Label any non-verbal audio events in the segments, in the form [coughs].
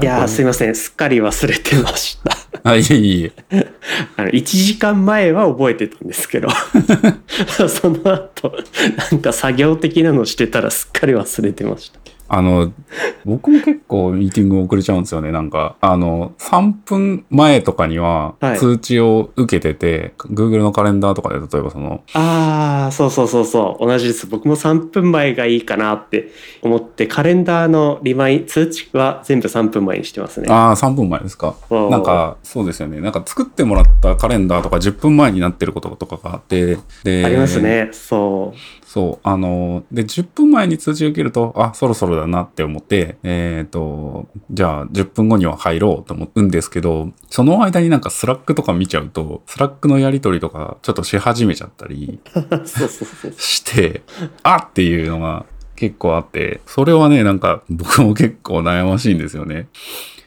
いやー、すいません。すっかり忘れてました。[laughs] あ、いえいえ。[laughs] あの、1時間前は覚えてたんですけど、[laughs] その後、なんか作業的なのしてたらすっかり忘れてました。あの、僕も結構ミーティング遅れちゃうんですよね。なんか、あの、3分前とかにははい通知を受けてて、Google のカレンダーとかで例えばその、ああ、そうそうそうそう。同じです。僕も3分前がいいかなって思って、カレンダーのリマインド、通知は全部3分前にしてますね。ああ、3分前ですか。なんか、そうですよね。なんか作ってもらったカレンダーとか10分前になってることとかがあって、で、ありますね。そう。そう、あの、で、10分前に通知を受けると、あ、そろそろだなって思って、えっ、と、じゃあ10分後には入ろうと思うんですけど、その間になんか Slack とか見ちゃうと、 Slack のやり取りとかちょっとし始めちゃったり。[laughs] して、あっていうのが結構あって、それはね、なんか僕も結構悩ましいんですよね。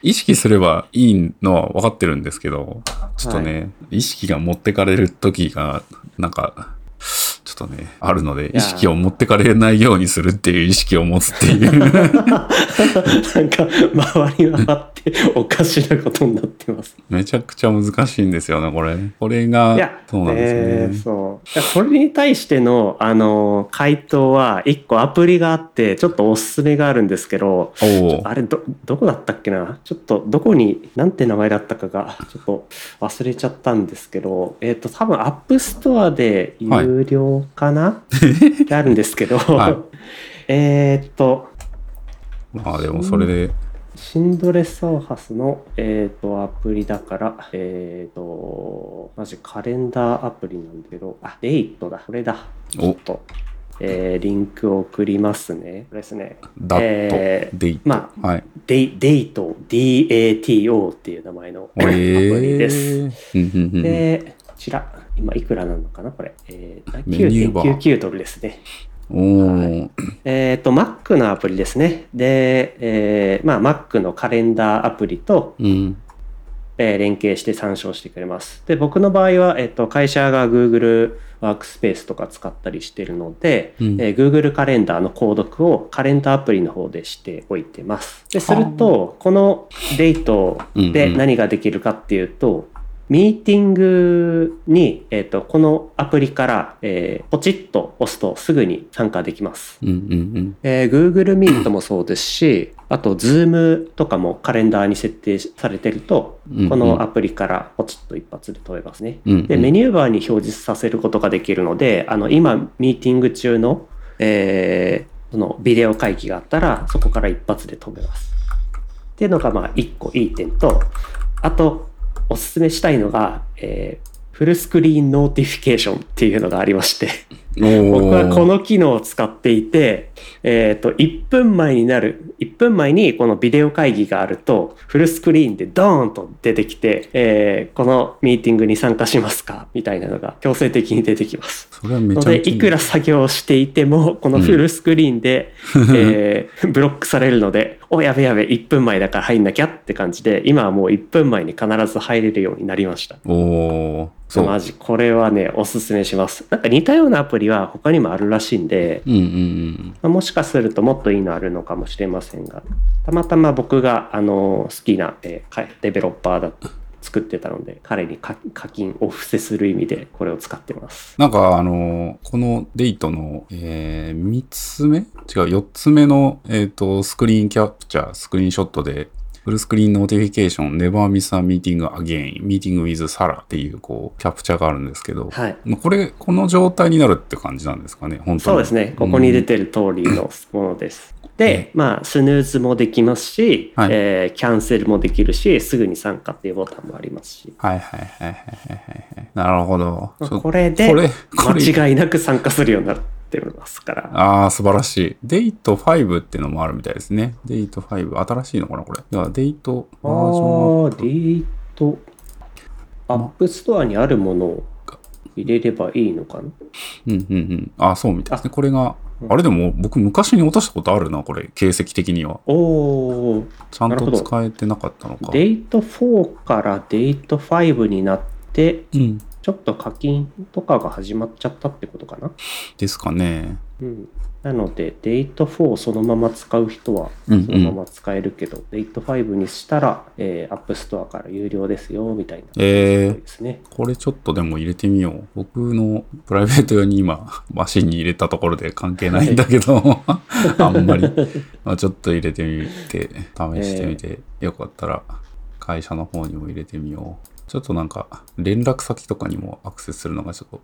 意識すればいいのは分かってるんですけど、ちょっとね、意識が持ってかれる時が、なんか、ちょっとね、あるので、や意識を持ってかれないようにするっていう意識を持つっていう。なんか、回り回っておかしなことになってます。[laughs] めちゃくちゃ難しいんですよね、これ。これいがや、、そうなんですえね。ーそう。いやそれに対しての、あの、回答は、一個アプリがあって、ちょっとおすすめがあるんですけど、あれ、ど、どこだったっけな？ちょっと、どこに、なんて名前だったかが、ちょっと忘れちゃったんですけど、えっ、と、多分、 App Store で有料かな、ってあるんですけど、はい。えっと、まあでもそれで、 Sindre Sorhus の、えっ、と、アプリだから、えっ、と、まあ、カレンダーアプリなんだけど、あ、 Dato だ、これだ。ちょっと、えーリンクを送りますね。これですね。ダット、えーデイト。まはい。デイ Dato、DATO っていう名前のアプリです。で、こちら、今いくらなのかなこれ。えー、メニューバー9.99ドルですね。おーえっ、と、Mac のアプリですね。で、えーまあ、Mac のカレンダーアプリと、うん。えー連携して参照してくれます。で、僕の場合は、えっ、と、会社が Google ワークスペースとか使ったりしてるので、うんえー Google カレンダーの購読をカレンダーアプリの方でしておいてます。で、すると、このデートで何ができるかっていうと、ミーティングに、えっ、と、このアプリから、えーポチッと押すとすぐに参加できます。うんうんえー Google Meet もそうですし、あと Zoom とかもカレンダーに設定されてると、うんうんこのアプリからポチッと一発で飛べますね。うんうん。で、メニューバーに表示させることができるので、あの、今、ミーティング中の、えーそのビデオ会議があったら、そこから一発で飛べます。っていうのが、まあ、一個いい点と、あと、おすすめしたいのが、えー full screen notification っていうのがありまして、僕はこの機能を使っていて、えっ、と、1分前になる、1分前にこのビデオ会議があると、フルスクリーンでドーンと出てきて、えーこのミーティングに参加しますかみたいなのが強制的に出てきます。それはめので、ちゃめちゃいくら作業をしていても、このフルスクリーンで、[laughs] えーブロックされるので、お、やべやべ、1分前だから入んなきゃって感じで、今はもう1分前に必ず入れるようになりました。おお。マジ、これはね、おすすめします。なんか似たようなアプリは他にもあるらしいんで、うんうんうん。まあもしかするともっといいのあるのかもしれませんが、たまたま僕が、あの、好きな、えデベロッパーだ作ってたので、彼に課金を布施する意味でこれを使ってます。なんかあの、このデイトの、えー、3つ目違う、4つ目の、えっ、と、スクリーンキャプチャー、スクリーンショットで、Full screen notification、never miss a meeting again、meeting with Sarah っていう、こう、キャプチャーがあるんですけど、はい。まあこれ、この状態になるって感じなんですかね、本当に。そうですね。ここに出てる通りのものです。で、まあ、スヌーズもできますし、はいえーキャンセルもできるし、すぐに参加っていうボタンもありますし。はいはいはいはいはいはい。なるほど。これで間違いなく参加するようになってますから。ああ、素晴らしい。 Dato 5っていうのもあるみたいですね。 Dato 5、新しいのかな、これ。だから Dato あバージョンアップーデート、 App Store にあるものを入れればいいのかな？うんうんうん。あ、そうみたいですね。これが、あれでも僕昔に落としたことあるな、これ。形跡的には。おー、ちゃんと使えてなかったのか。 Dato 4から Dato 5になって、うん。ちょっと課金とかが始まっちゃったってことかな？ですかね。うん。なので、 Dato 4をそのまま使う人はそのまま使えるけど、 Dato 5にしたら、えー、App Store から有料ですよ、みたいな。えーですね。これちょっとでも入れてみよう。僕のプライベート用に今、[laughs] マシンに入れたところで関係ないんだけど、[laughs] あんまり、まあ、ちょっと入れてみて、試してみて、よかったら会社の方にも入れてみよう。ちょっとなんか、連絡先とかにもアクセスするのがちょっと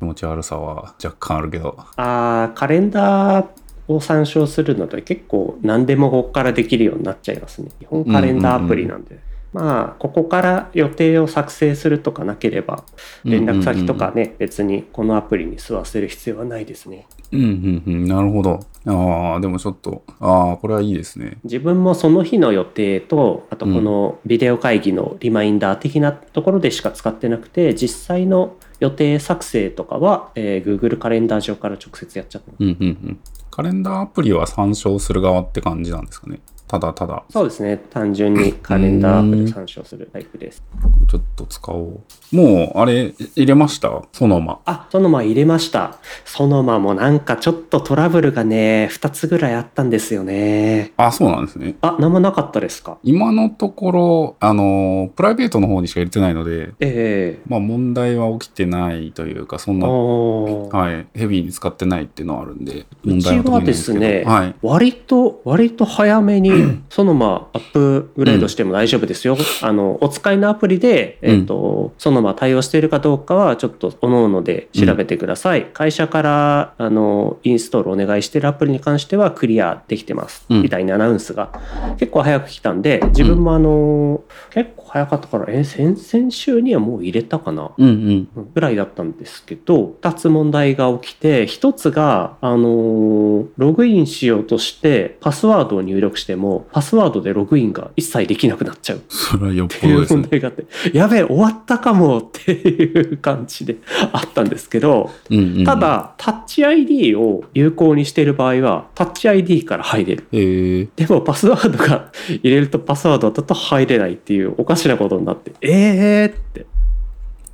気持ち悪さは若干あるけど、あーカレンダーを参照するので結構何でもここからできるようになっちゃいますね。基本カレンダーアプリなんで。まあ、ここから予定を作成するとかなければ、連絡先とかね、別にこのアプリに吸わせる必要はないですね。うんうんうん、なるほど。ああ、でもちょっと、ああ、これはいいですね。自分もその日の予定と、あとこのビデオ会議のリマインダー的なところでしか使ってなくて、実際の予定作成とかは、えー Google カレンダー上から直接やっちゃった。うんうんうん。カレンダーアプリは参照する側って感じなんですかね。ただただ、そうですね。単純にカレンダーアプリ参照するタイプです。ちょっと使おう。もう、あれ、入れました？そのま。あ、ソノマ入れました。ソノマもなんかちょっとトラブルがね、2つぐらいあったんですよね。あ、そうなんですね。あ、なんもなかったですか？今のところ、あの、プライベートの方にしか入れてないので、ええまあ問題は起きてないというか、そんな、はい、ヘビーに使ってないっていうのはあるんで、う問題はでにないんですけど。すね、はい。割と、割と早めに、[clears throat] そのまあ、アップグレードしても大丈夫ですよ。あの、お使いのアプリで、えっ、と、そのまあ対応しているかどうかは、ちょっと、おのので調べてください。会社から、あの、インストールお願いしているアプリに関しては、クリアできてます。うんみたいなアナウンスが、結構早く来たんで、自分もあの、結構早かったから、え、先々週にはもう入れたかな？うんうん。ぐらいだったんですけど、二つ問題が起きて、一つが、あのーログインしようとして、パスワードを入力しても、パスワードでログインが一切できなくなっちゃうっそれはよってぽいうどですね。問題があって、やべえ、終わったかもっていう感じであったんですけど、うんうんうんた、だ、タッチ ID を有効にしている場合は、タッチ ID から入れる。えー、でもパスワードが入れるとパスワードだと入れないっていうおかしなことになって、えーって。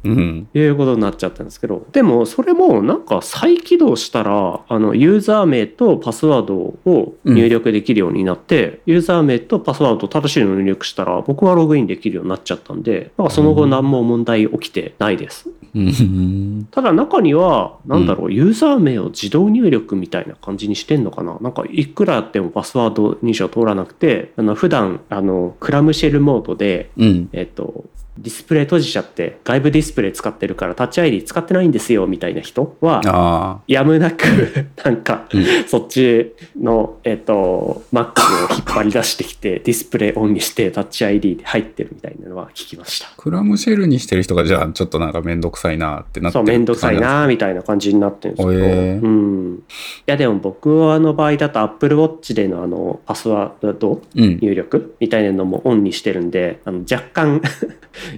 うん。いうことになっちゃったん。ですけど、でもそれもなん。か再起動したら、あのユーザー名とパスワードを入力できるようになって、ユーザー名とパスワードを正しいのを入力したら、僕はログインできるようになっちゃったん。で、なん。かその後何も問題起きてないです。うん。ただ中には、なん。だろう、ユーザー名を自動入力みたいな感じにしてん。のかななん。かいくらやってもパスワード認証通らなくて、あの普段、あの、クラムシェルモードで、えっと、ディスプレイ閉じちゃって外部ディスプレイ使ってるからタッチ ID 使ってないんですよみたいな人はあやむなく [laughs] なんか、うんそっちの、えっと Mac を引っ張り出してきてディスプレイオンにしてタッチ ID で入ってるみたいなのは聞きました。あ。クラムシェルにしてる人が、じゃあ、ちょっとなんかめんどくさいなってなってそう、めんどくさいなみたいな感じになってるんですけど。へーうん。いや、でも僕の場合だと Apple Watch でのあの、パスワードうん。入力みたいなのもオンにしてるんで、あの若干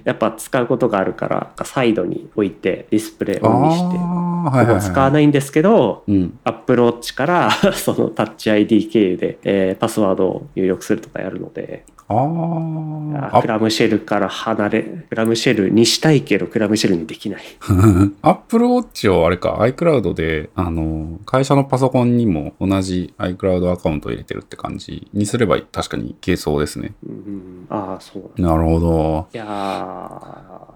やっぱ使うことがあるから、サイドに置いてディスプレイオンにして、はいほはい使わないんですけど、うん。Apple Watch から [laughs] そのタッチ ID 経由で、えーパスワードを入力するとかやるので、あクラムシェルから離れ、クラムシェルにしたいけど、クラムシェルにできない。アップルウォッチをあれか、iCloud で、あの、会社のパソコンにも同じ iCloud アカウントを入れてるって感じにすれば確かにいけそうですね。うんうん、ああ、そう。なるほど。いや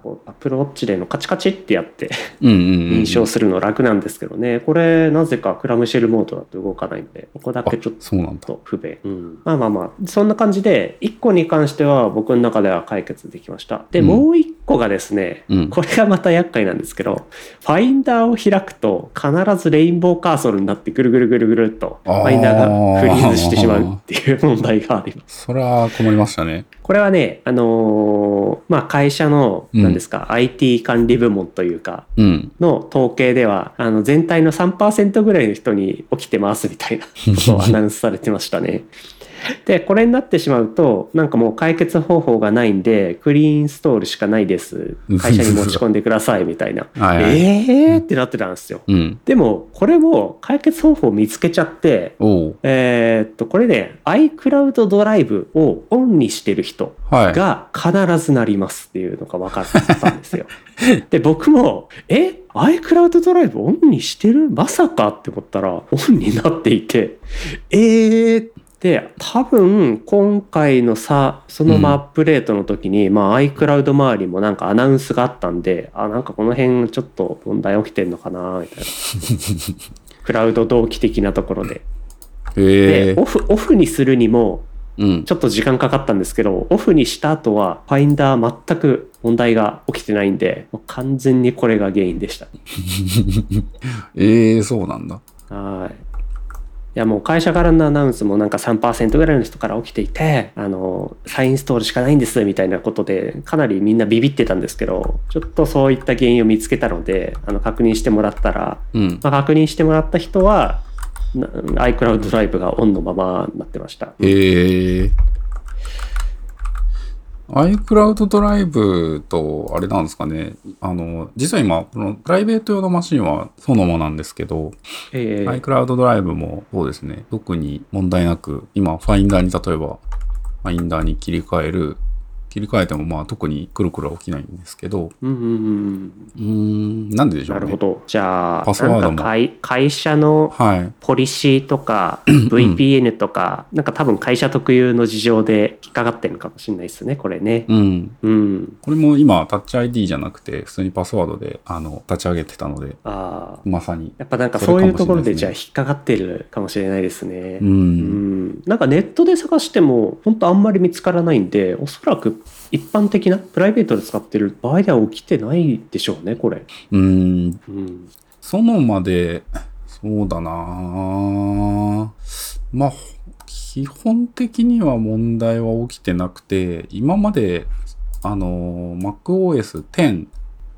ー、Apple Watch でのカチカチってやって。認証するの楽なんですけどね、これなぜかクラムシェルモードだと動かないので、ここだけちょっ。と不便。うん、まあまあまあ、そんな感じで、1個に関しては僕の中では解決できました。で、うんもう1個がですね、うん。これがまた厄介なんですけど、ファインダーを開くと必ずレインボーカーソルになってぐるぐるぐるぐるっとファインダーがフリーズしてしまうっていう問題があります。それは困りましたね。これはね、あのーまあ会社の、うん何ですか、IT 管理部門というか、うん。の統計では、あの全体の3%ぐらいの人に起きてますみたいなことをアナウンスされてましたね。で、これになってしまうと、なんかもう解決方法がないんで、クリーンインストールしかないです。会社に持ち込んでください、みたいな。[laughs] はいはい。えー？ってなってたんですよ。うん。でも、これも解決方法を見つけちゃって、えーっと、これね、iCloud ドライブをオンにしてる人はい。が必ずなりますっていうのが分かったんですよ。[laughs] で、僕も、え？iCloud ドライブオンにしてる？まさかって思ったら、オンになっていて、えーで、多分、今回のさ、そのまあアップデートの時に、まあ iCloud 周りもなんかアナウンスがあったんで、あ、なんかこの辺ちょっと問題起きてんのかな、みたいな。[laughs] クラウド同期的なところで。でオフ、オフにするにも、うん。ちょっと時間かかったんですけど、オフにした後は、ファインダー全く問題が起きてないんで、もう完全にこれが原因でした。[laughs] ええ、そうなんだ。はい。いやもう会社からのアナウンスもなんか3%ぐらいの人から起きていて、あの、再インストールしかないんですみたいなことで、かなりみんなビビってたんですけど、ちょっとそういった原因を見つけたので、あの、確認してもらったら、うん。まあ、確認してもらった人は、な iCloud ドライブがオンのままになってました。へえ。iCloud ドライブと、あれなんですかね。あの、実は今、このプライベート用のマシンはそのままなんですけど、えー iCloud ドライブもそうですね。特に問題なく、今、ファインダーに例えば、ファインダーに切り替える、切り替えてもまあ特にくるくるは起きないんですけど、うんうんうんうーん、なんででしょうね。なるほど。じゃあ、パスワードもなんか会会社のはい。ポリシーとか VPN とか、なんか多分会社特有の事情で引っかかってるのかもしれないですね、これね。うん。うん。これも今、タッチ ID じゃなくて、普通にパスワードで、あの、立ち上げてたので、ああ。まさに。やっぱなんかそういうところでじゃあ引っかかってるかもしれないですねう。。うんん。なんかネットで探しても本当あんまり見つからないんで、おそらく一般的なプライベートで使ってる場合では起きてないでしょうね、これ。うーん。うん。そのまで、そうだなぁまあ、基本的には問題は起きてなくて、今まで、あの、MacOS 10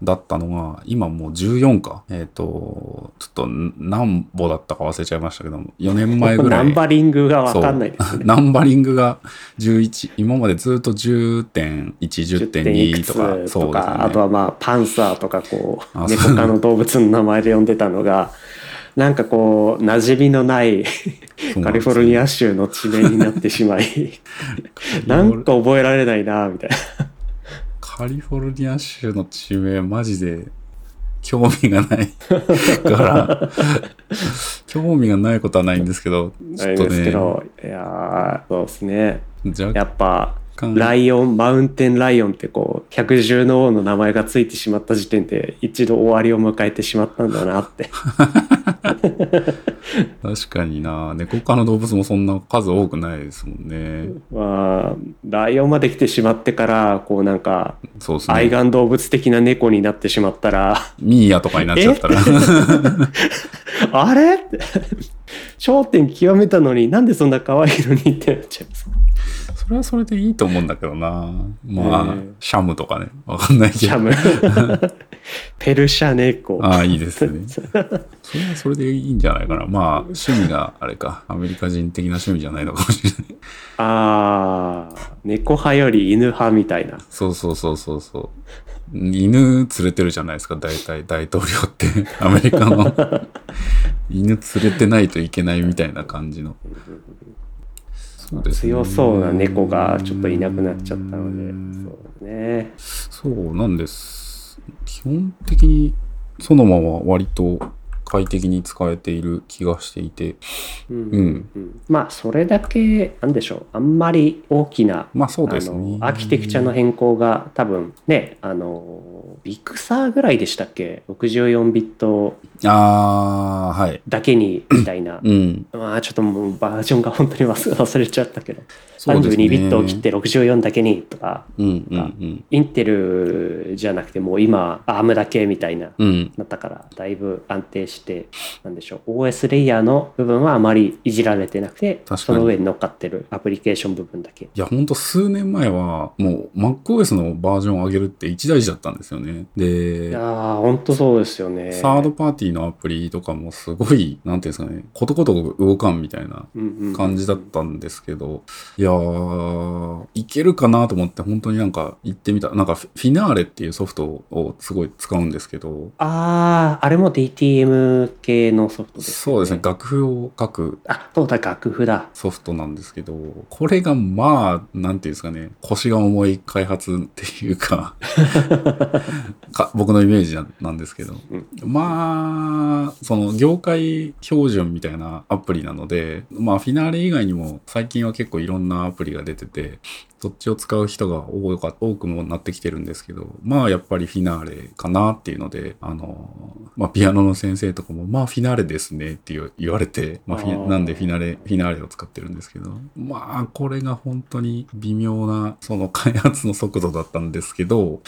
だったのが、今もう14か。えっ、と、ちょっと何歩だったか忘れちゃいましたけども、4年前ぐらい。[laughs] ナンバリングがわかんないですね。[laughs] ナンバリングが11、今までずっと10.1、10.2とか、10. いくつとか、そうですよね。あとはまあパンサーとかこうあ猫科の動物の名前で呼んでたのがなんかこう馴染みのないカリフォルニア州の地名になってしまい [laughs] なんか覚えられないなみたいなカリフォルニア州の地名マジで [laughs] 興味がない [laughs] から [laughs] 興味がないことはないんですけどちょっとね。どいやーそうですね。や若っぱ干ライオンマウンテンライオンってこう百獣の王の名前がついてしまった時点で一度終わりを迎えてしまったんだなって [laughs] 確かにな。猫科の動物もそんな数多くないですもんね。まあライオンまで来てしまってからこうなんかそうですね。愛玩動物的な猫になってしまったら。ミーヤとかになっちゃったら。[laughs] あれ？って頂点極めたのになんでそんな可愛いのにってなっちゃいますそれはそれでいいと思うんだけどな。まあ、ええシャムとかね。わかんないけど。シャム。[laughs] ペルシャ猫ああいいですね。[laughs] それはそれでいいんじゃないかな。まあ趣味があれか。アメリカ人的な趣味じゃないのかもしれない。あー猫派より犬派みたいな。そうそうそうそうそう。犬連れてるじゃないですか、大体大統領って。アメリカの。[laughs] 犬連れてないといけないみたいな感じの。そうですね強そうな猫がちょっといなくなっちゃったのでうんそうねそうなんです。基本的にそのまま割と快適に使えている気がしていて。うんうんうんまあそれだけなんでしょうあんまり大きなまあそうですあね。のアーキテクチャの変更が多分ねあのビクサーぐらいでしたっけ？64ビットああ、はい。だけにみたいなうん。まあちょっともうバージョンが本当に忘忘れちゃったけど、ね32ビットを切って64だけにとかうんうんうん。インテルじゃなくてもう今 ARM だけみたいなうん。なったからだいぶ安定してなんでしょう OS レイヤーの部分はあまりいじられてなくてその上に乗っかってるアプリケーション部分だけいや、ほんと数年前は、もう MacOS のバージョンを上げるって一大事だったんですよね。いでや、ー本当そうですよねサードパーティリのアプリとかもすごい、なんていうんですかね、ことことく動かんみたいな感じだったんですけど、いやー、いけるかなと思って本当になんか行ってみた。なんかフィナーレっていうソフトをすごい使うんですけど、ああ、あれも DTM 系のソフトです、そうですね、。楽譜を書くあ、そうだ、楽譜だ。ソフトなんですけど、これがまあ、なんていうんですかね、腰が重い開発っていうか、[laughs] か僕のイメージななんですけど、うんまあ、その業界標準みたいなアプリなので、まあフィナーレ以外にも最近は結構いろんなアプリが出てて、そっちを使う人が多か多くもなってきてるんですけど、まあやっぱりフィナーレかなっていうので、あの、まあピアノの先生とかも、まあフィナーレですねって言われて、まあなんでフィナーレ、フィナーレを使ってるんですけど、まあこれが本当に微妙なその開発の速度だったんですけど、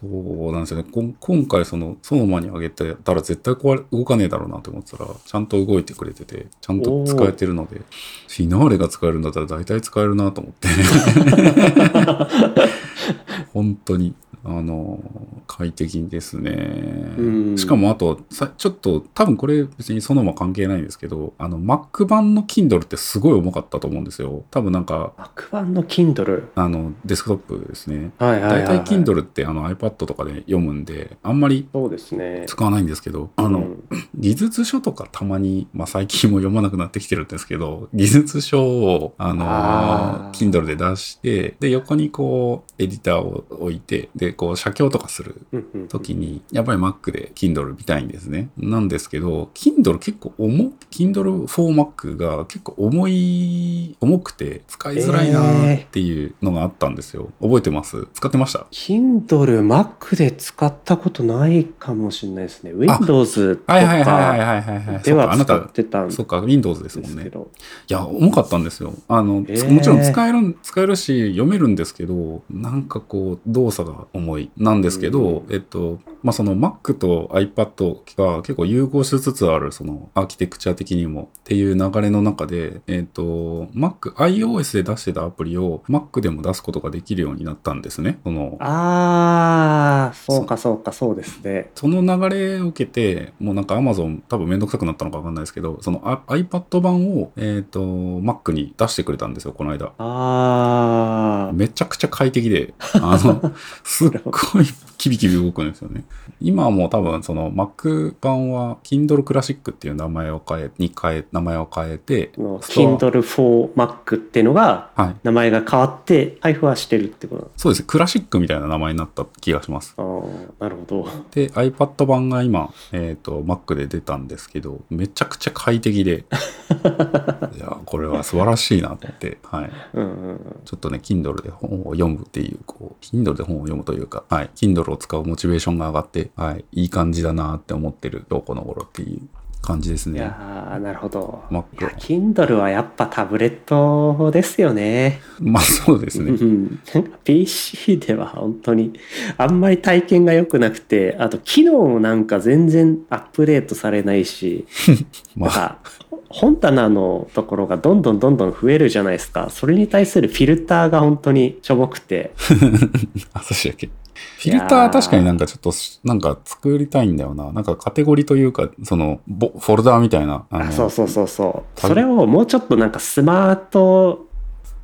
そうなんですよね。こ今回その、ソノマにあげてたら絶対壊れ動かねえだろうなと思ってたら、ちゃんと動いてくれてて、ちゃんと使えてるので、フィナーレが使えるんだったら大体使えるなと思って。[laughs] 本当に、あの、快適ですね。うんしかもあと、さちょっと、多分これ別にソノマ関係ないんですけど、あの、Mac 版の Kindle ってすごい重かったと思うんですよ。多分なんか、悪版の Kindle？あの、デスクトップですね。はいはいはい、はい。大体 Kindle ってあの iPad とかで読むんで、あんまり。使わないんですけど、あの、うん技術書とかたまに、まあ最近も読まなくなってきてるんですけど、技術書を、あのあー Kindle で出して、で、横にこう、エディターを置いて、で、こう、写経とかする時に、やっぱり Mac で Kindle 見たいんですね。なんですけど、Kindle 結構重、Kindle for Mac が結構重い、重くて使いづらいなっていうのがあったんですよ。覚えてます？使ってました？Kindle Mac で使ったことないかもしれないですね。Windows とか。では使ったてたんでそっか、Windows ですもんね。いや、重かったんですよ。あの、えーもちろん使える、使えるし、読めるんですけど、なんかこう、動作が重い。なんですけど、えっと、まあ、その Mac と iPad が結構融合しつつある、その、アーキテクチャ的にもっていう流れの中で、えっと、Mac、iOS で出してたアプリを Mac でも出すことができるようになったんですね。その、ああ、そうかそうかそうですね。その流れを受けて、もうなんか Amazon 多分めんどくさくなったのかわかんないですけど、そのあ iPad 版を、えっ、と、Mac に出してくれたんですよ、この間。ああ、めちゃくちゃ快適で、あの、[laughs] すっごいキビキビ動くんですよね。今はもう多分その Mac 版は Kindle Classic っていう名前を変え、に変え、名前を変えて、Kindle for Mac っていうのがはい。名前が変わって配布はしてるってことなんですそうですね、クラシックみたいな名前になった気がします。ああ、なるほど。で、iPad 版が今、えっ、と、Mac で出たんですけど、めちゃくちゃ快適で、[laughs] いや、これは素晴らしいなって、はい。うんうんうん。ちょっとね、Kindle で本を読むっていう、こう、Kindle で本を読むとというか、はい、Kindle を使うモチベーションが上がって、はい、いい感じだなって思ってる、今日この頃っていう。感じですいね。やーなるほど。Mac いや、Kindle はやっぱタブレットですよね。まあそうですね。うん [laughs] PC では本当にあんまり体験が良くなくて、あと機能もなんか全然アップデートされないし、[laughs] まあ、本棚のところがどんどんどんどん増えるじゃないですか。それに対するフィルターが本当にしょぼくて。[laughs] あ、そうしけ？フィルター確かになんかちょっと、なんか作りたいんだよな。なんかカテゴリーというか、その、ボフォルダーみたいな。そうそうそうそう。それをもうちょっとなんかスマート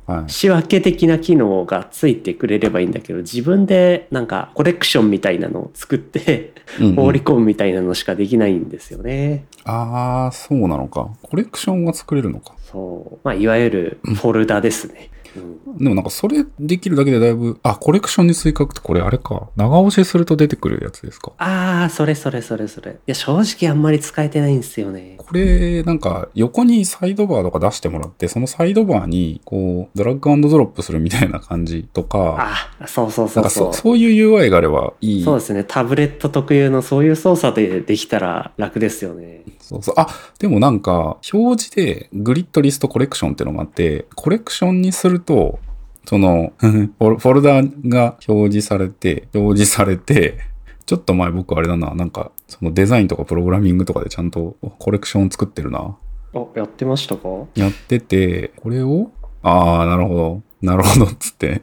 はい。仕分け的な機能がついてくれればいいんだけど、自分でなんかコレクションみたいなのを作って放り込むみたいなのしかできないんですよね。ああ、そうなのか。コレクションが作れるのか。そう。まあ、いわゆるフォルダですね。うんでもなんかそれできるだけでだいぶ、あ、コレクションに追加ってこれあれか。長押しすると出てくるやつですか。ああ、それそれそれそれ。いや、正直あんまり使えてないんですよね。これ、なんか、横にサイドバーとか出してもらって、そのサイドバーに、こう、ドラッグドロップするみたいな感じとか、あそうそうそうそ。そうそういう UI があればいい。そうですね。タブレット特有のそういう操作でできたら楽ですよね。そうそう。あ、でもなんか、表示でグリッドリストコレクションっていうのがあって、コレクションにすると、その、フォルダが表示されて、表示されて、ちょっと前僕あれだな、なんか、そのデザインとかプログラミングとかでちゃんとコレクションを作ってるな。あ、やってましたか？やってて、これを、ああ、なるほど。なるほど、つって。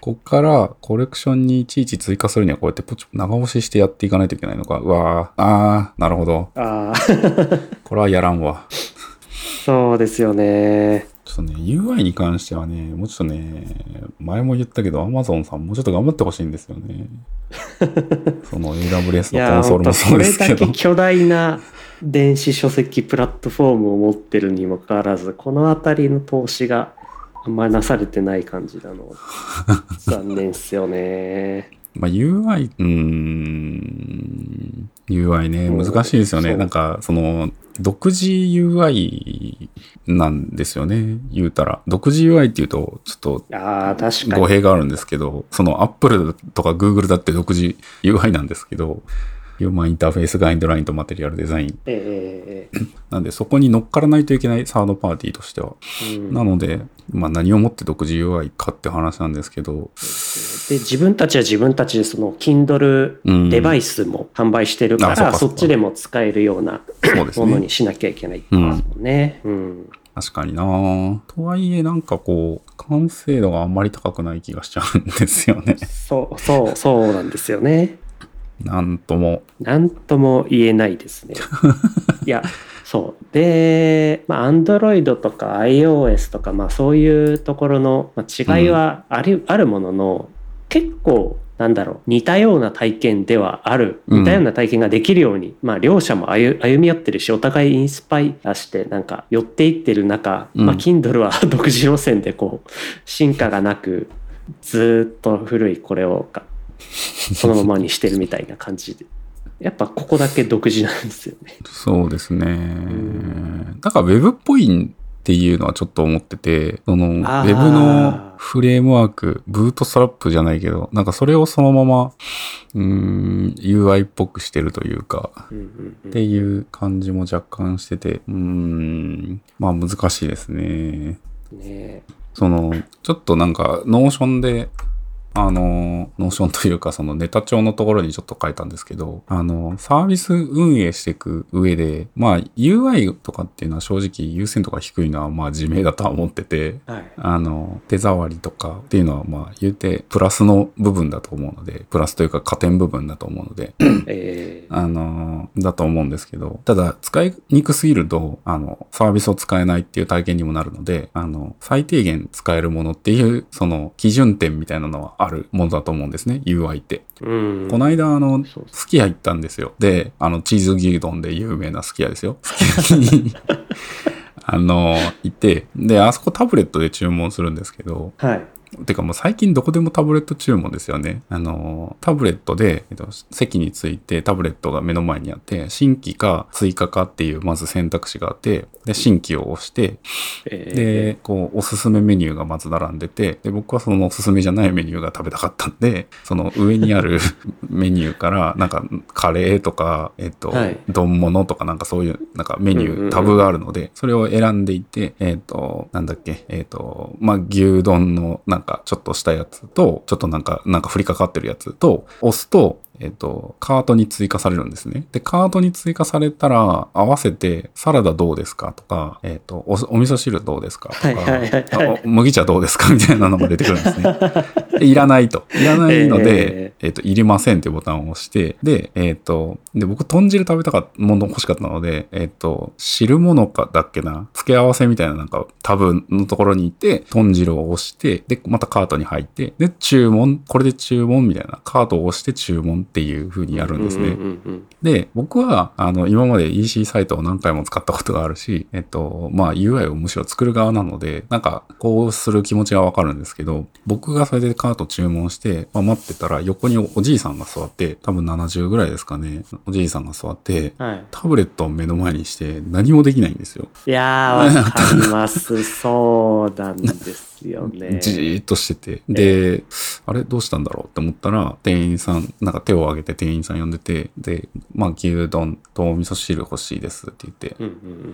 こっからコレクションにいちいち追加するにはこうやってポチ長押ししてやっていかないといけないのか。うわー、あー、なるほど。ああ、[laughs] これはやらんわ。そうですよね。ちょっとね、UI に関してはね、もうちょっとね、前も言ったけど、Amazon さんもうちょっと頑張ってほしいんですよね。[laughs] その AWS のコンソールもそうですけどこれだけ。巨大な電子書籍プラットフォームを持ってるにもかかわらず、この辺りの投資があんまりなされてない感じなの。[laughs] 残念っすよね。まあ UI、うーん、UI ね、うん難しいですよね。なんか、その、独自 UI なんですよね、言うたら。独自 UI っていうと、ちょっと語に。弊があるんですけど、その Apple とか Google だって独自 UI なんですけど、ヒューマンインターフェースガイドラインとマテリアルデザイン。ええなんで、そこに乗っからないといけないサードパーティーとしては。なので、まあ何をもって独自 UI かって話なんですけど、で自分たちは自分たちでその Kindle うんデバイスも販売してるから、あそっちでも使えるようなものに。しなきゃいけないってことですもんね。うん確かになとはいえ、なんかこう、完成度があんまり高くない気がしちゃうんですよね。そうそうそうなんですよね。なんとも。なんとも言えないですね。[laughs] いや、そう。で、まあ、Android とか iOS とか、まあ、そういうところのまあ違いはあり、あるものの、結構、なんだろう、似たような体験ではある、うん似たような体験ができるように、まあ、両者も歩歩み寄ってるし、お互いインスパイアして、なんか、寄っていってる中、うんまあ、Kindle は独自路線で、こう、進化がなく、ずーっと古いこれをかそのままにしてるみたいな感じで。やっぱここだけ独自なんですよね。そうですね。んなんか Web っぽいっていうのはちょっと思ってて、その Web のフレームワーク、ブートストラップじゃないけど、なんかそれをそのまま、うーん、UI っぽくしてるというか、うんうんうんっていう感じも若干してて、うーん、まあ難しいですね。ねその、ちょっとなんか、 Notion で、あの、 Notion というか、そのネタ帳のところにちょっと書いたんですけど、あの、サービス運営していく上で、まあ、UI とかっていうのは正直優先度が低いのは、まあ、自明だとは思ってて、はい。あの、手触りとかっていうのは、まあ、言うて、プラスの部分だと思うので、プラスというか加点部分だと思うので、えーあの、だと思うんですけど、ただ、使いにくすぎると、あの、サービスを使えないっていう体験にもなるので、あの、最低限使えるものっていう、その、基準点みたいなのはあるものだと思うんですね、UI って。うん。この間、あの、すき家行ったんですよ。で、あの、チーズ牛丼で有名なすき家ですよ。すき家に、[laughs] あの、行って、で、あそこタブレットで注文するんですけど、はい。てかもう最近どこでもタブレット注文ですよね。あの、タブレットで、えっと、席についてタブレットが目の前にあって、新規か追加かっていうまず選択肢があって、で、新規を押して、えー。で、こう、おすすめメニューがまず並んでて、で、僕はそのおすすめじゃないメニューが食べたかったんで、その上にある [laughs] メニューから、なんか、カレーとか、えっと、はい。丼物とかなんかそういう、なんかメニュー、タブがあるので、それを選んでいって、えっと、なんだっけ、えっと、まあ、牛丼のなんかちょっとしたやつと、ちょっとなんか、なんか降りかかってるやつと、押すと、えっと、カートに追加されるんですね。で、カートに追加されたら、合わせて、サラダどうですかとか、えっと、お、お味噌汁どうですかとか、麦茶どうですかみたいなのが出てくるんですね。[laughs] でいらないと。いらないので、えっ、と、いりませんってボタンを押して、で、えっ、と、で、僕、豚汁食べたかった、もの欲しかったので、えっ、と、汁物かだっけな、付け合わせみたいななんか、タブのところに行って、豚汁を押して、で、またカートに入って、で、注文、これで注文みたいな、カートを押して注文っていう風にやるんですね。うんうんうんで、僕は、あの、今まで EC サイトを何回も使ったことがあるし、えっと、まあ UI をむしろ作る側なので、なんか、こうする気持ちがわかるんですけど、僕がそれでカート注文して、まあ、待ってたら、横におじいさんが座って、多分70ぐらいですかね、おじいさんが座って、はい。タブレットを目の前にして何もできないんですよ。いやー、わかります。そうなんですよね。じーっとしてて。で、あれどうしたんだろうって思ったら、店員さん、なんか手を挙げて店員さん呼んでて、で、まあ牛丼とお味噌汁欲しいですって言って、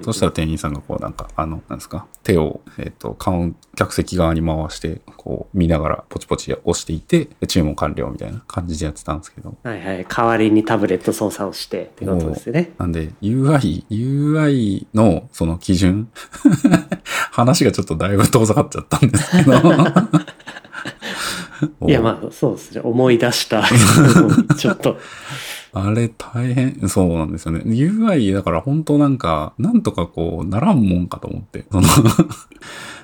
そしたら店員さんがこうなんか、あの、なんですか、手を、えっ、と、カウン、客席側に回して、こう見ながらポチポチ押していて、で注文完了みたいな感じでやってたんですけど。はいはい。代わりにタブレット操作をしてってことですよね。なんで、UI、UI のその基準、[laughs] 話がちょっとだいぶ遠ざかっちゃったんですけど、[laughs] いや、まあ、そうですね。思い出した。[laughs] ちょっと。あれ大変、そうなんですよね。UI だから本当なんか、なんとかこう、ならんもんかと思って。その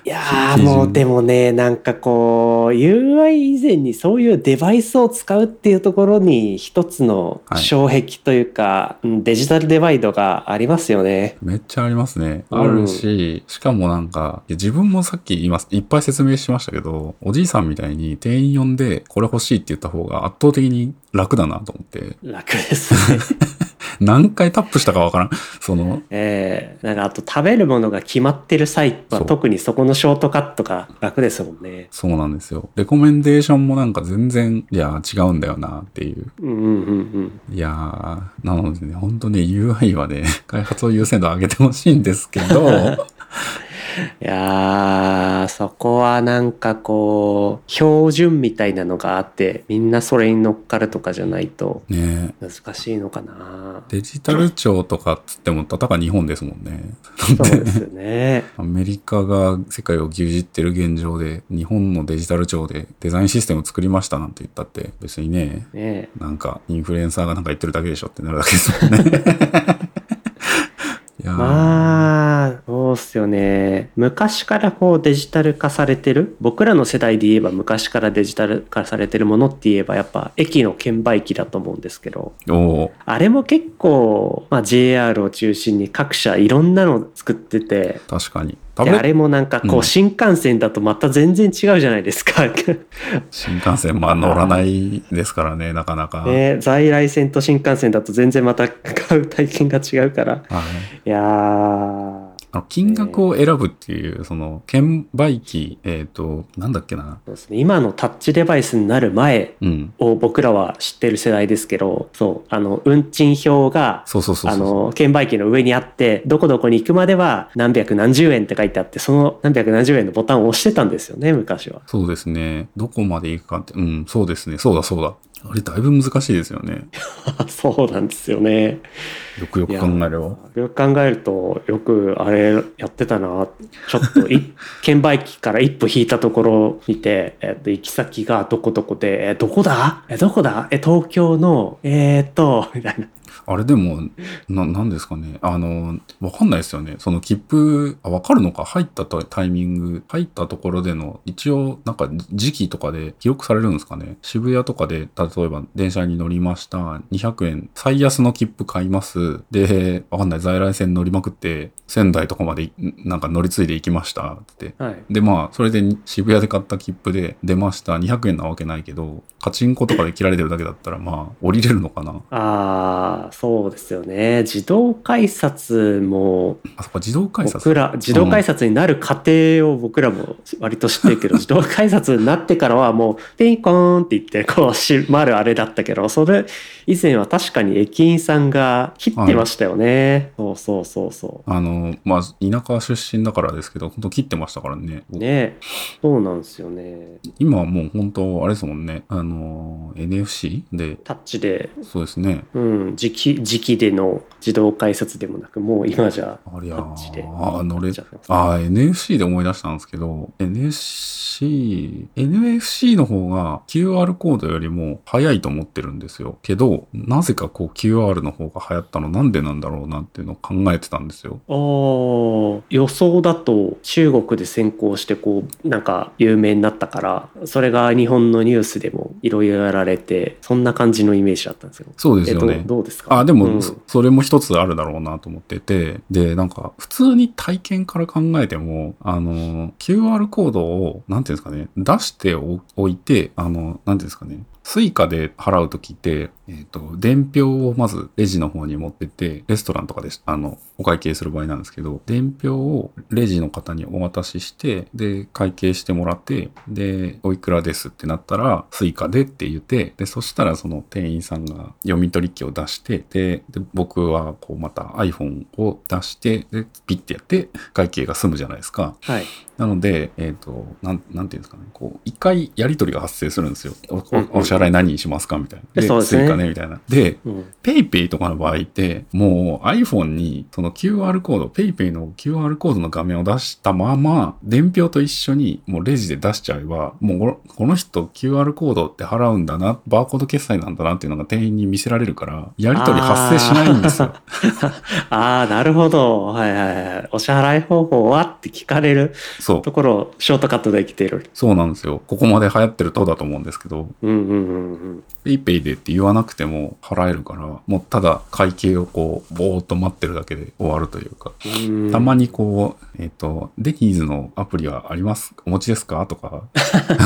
いやーもうでもね、なんかこう、UI 以前にそういうデバイスを使うっていうところに一つの障壁というか、うんデジタルデバイドがありますよね。めっちゃありますね。うんあるし、しかもなんか、自分もさっき今いっぱい説明しましたけど、おじいさんみたいに店員呼んでこれ欲しいって言った方が圧倒的に楽だなと思って、楽ですね。[laughs] 何回タップしたかわからん。その、えー、なんかあと食べるものが決まってる際は特にそこのショートカットが楽ですもんね。そうなんですよ。レコメンデーションもなんか全然、いや、違うんだよなっていう。うんうんうんうん。いやー、なのでね、本当ね、UI はね、開発を優先度上げてほしいんですけど、[laughs] いやー、そこはなんかこう、標準みたいなのがあって、みんなそれに乗っかるとかじゃないとね難しいのかな。デジタル庁とかっつっても、たたか日本ですもんね。そうですよね。[laughs] アメリカが世界を牛耳ってる現状で、日本のデジタル庁でデザインシステムを作りましたなんて言ったって、別にね、ねなんかインフルエンサーがなんか言ってるだけでしょってなるだけですもんね。[laughs] いやーまあ、そうっすよね。昔からこうデジタル化されてる、僕らの世代で言えば昔からデジタル化されてるものって言えばやっぱ駅の券売機だと思うんですけど、あれも結構、まあ、JR を中心に各社いろんなのを作ってて、確かに。あれもなんかこううん新幹線だとまた全然違うじゃないですか。新幹線、まあ乗らないですからね、なかなか。ね、在来線と新幹線だと全然また買う体験が違うから。はい。いやー、あの金額を選ぶっていう、その、券売機、えっ、と、なんだっけな。そうですね、今のタッチデバイスになる前うん。を僕らは知ってる世代ですけど、そう、あの、運賃表が、そうそうそう。あの、券売機の上にあって、どこどこに行くまでは何百何十円って書いてあって、その何百何十円のボタンを押してたんですよね、昔は。そうですね。どこまで行くかって、うん、そうですね。そうだそうだ。あれだいぶ難しいですよね。[laughs] そうなんですよね。よくよく考えれば。よく考えると、よくあれやってたな。ちょっとい、券売機から一歩引いたところを見て、えっと、行き先がどこどこで、え、どこだ？え、どこだ？え、東京の、えーっと、みたいな。あれでも、な、なんですかね。あの、わかんないですよね。その切符、あ、わかるのか入ったタイミング、入ったところでの、一応、なんか時期とかで記録されるんですかね。渋谷とかで、例えば電車に乗りました。200円、最安の切符買います。で、わかんない。在来線乗りまくって、仙台とかまでい、なんか乗り継いで行きました。って。はい。で、まあ、それで渋谷で買った切符で出ました。200円なわけないけど、カチンコとかで切られてるだけだったら、まあ、降りれるのかな。ああ、そうですよね。自動改札も、あそこ自動改札僕ら、自動改札になる過程を僕らも割と知ってるけど、[laughs] 自動改札になってからはもう、ピンコーンって言って、こう、閉まるあれだったけど、それ以前は確かに駅員さんが切ってましたよね。そうそうそうそあの、まあ、田舎出身だからですけど、本当切ってましたからね。う。ねそうなんですよね。今はもう本当、あれですもんね。あの、NFC で、タッチで、そうですね。うん、時期、時期での自動改札でもなく、もう今じゃ、あッチでああ、乗れちゃああ、NFC で思い出したんですけど、NFC、NFC の方が QR コードよりも早いと思ってるんですよ。けど、なぜかこう QR の方が流行ったのなんでなんだろうなっていうのを考えてたんですよ。あー予想だと中国で先行してこうなんか有名になったからそれが日本のニュースでもいろいろやられてそんな感じのイメージだったんですよ。そうですよね。えどうどうですか？あ、でも、うん。そそれも一つあるだろうなと思ってて、で、なんか、普通に体験から考えても、あの、QR コードを、なんていうんですかね、出しておおいて、あの、なんていうんですかね、 Suica で払うときって、えっ、と、伝票をまずレジの方に持ってって、レストランとかで、あの、お会計する場合なんですけど、伝票をレジの方にお渡しして、で、会計してもらって、で、おいくらですってなったら、 Suica でって言って、で、そしたらその店員さんが読み取り機を出して、で、で僕はこうまた iPhone を出して、で、ピッてやって、会計が済むじゃないですか。はい。なので、えっ、と、なん、なんていうんですかね。こう、一回やり取りが発生するんですよ。おおお支払い何にしますかみたいな。で、そうですね追加ね、みたいな。で、うん。 PayPay とかの場合って、もう iPhone にその QR コード、 PayPay の QR コードの画面を出したまま、伝票と一緒にもうレジで出しちゃえば、もうこの人 QR コードって払うんだな、バーコード決済なんだなっていうのが店員に見せられるから、やり取り発生しないんですよ。あ [laughs] あ、なるほど。はいはいはい。お支払い方法はって聞かれるそうと。ころをショートカットできてる。そうなんですよ。ここまで流行ってるとだと思うんですけど、うんうんうんうん。 PayPay でって言わなくても払えるから、もうただ会計をこう、ぼーっと待ってるだけで終わるというか。うん。たまにこう、えっ、と、デニーズのアプリはあります？お持ちですか？とか、[laughs]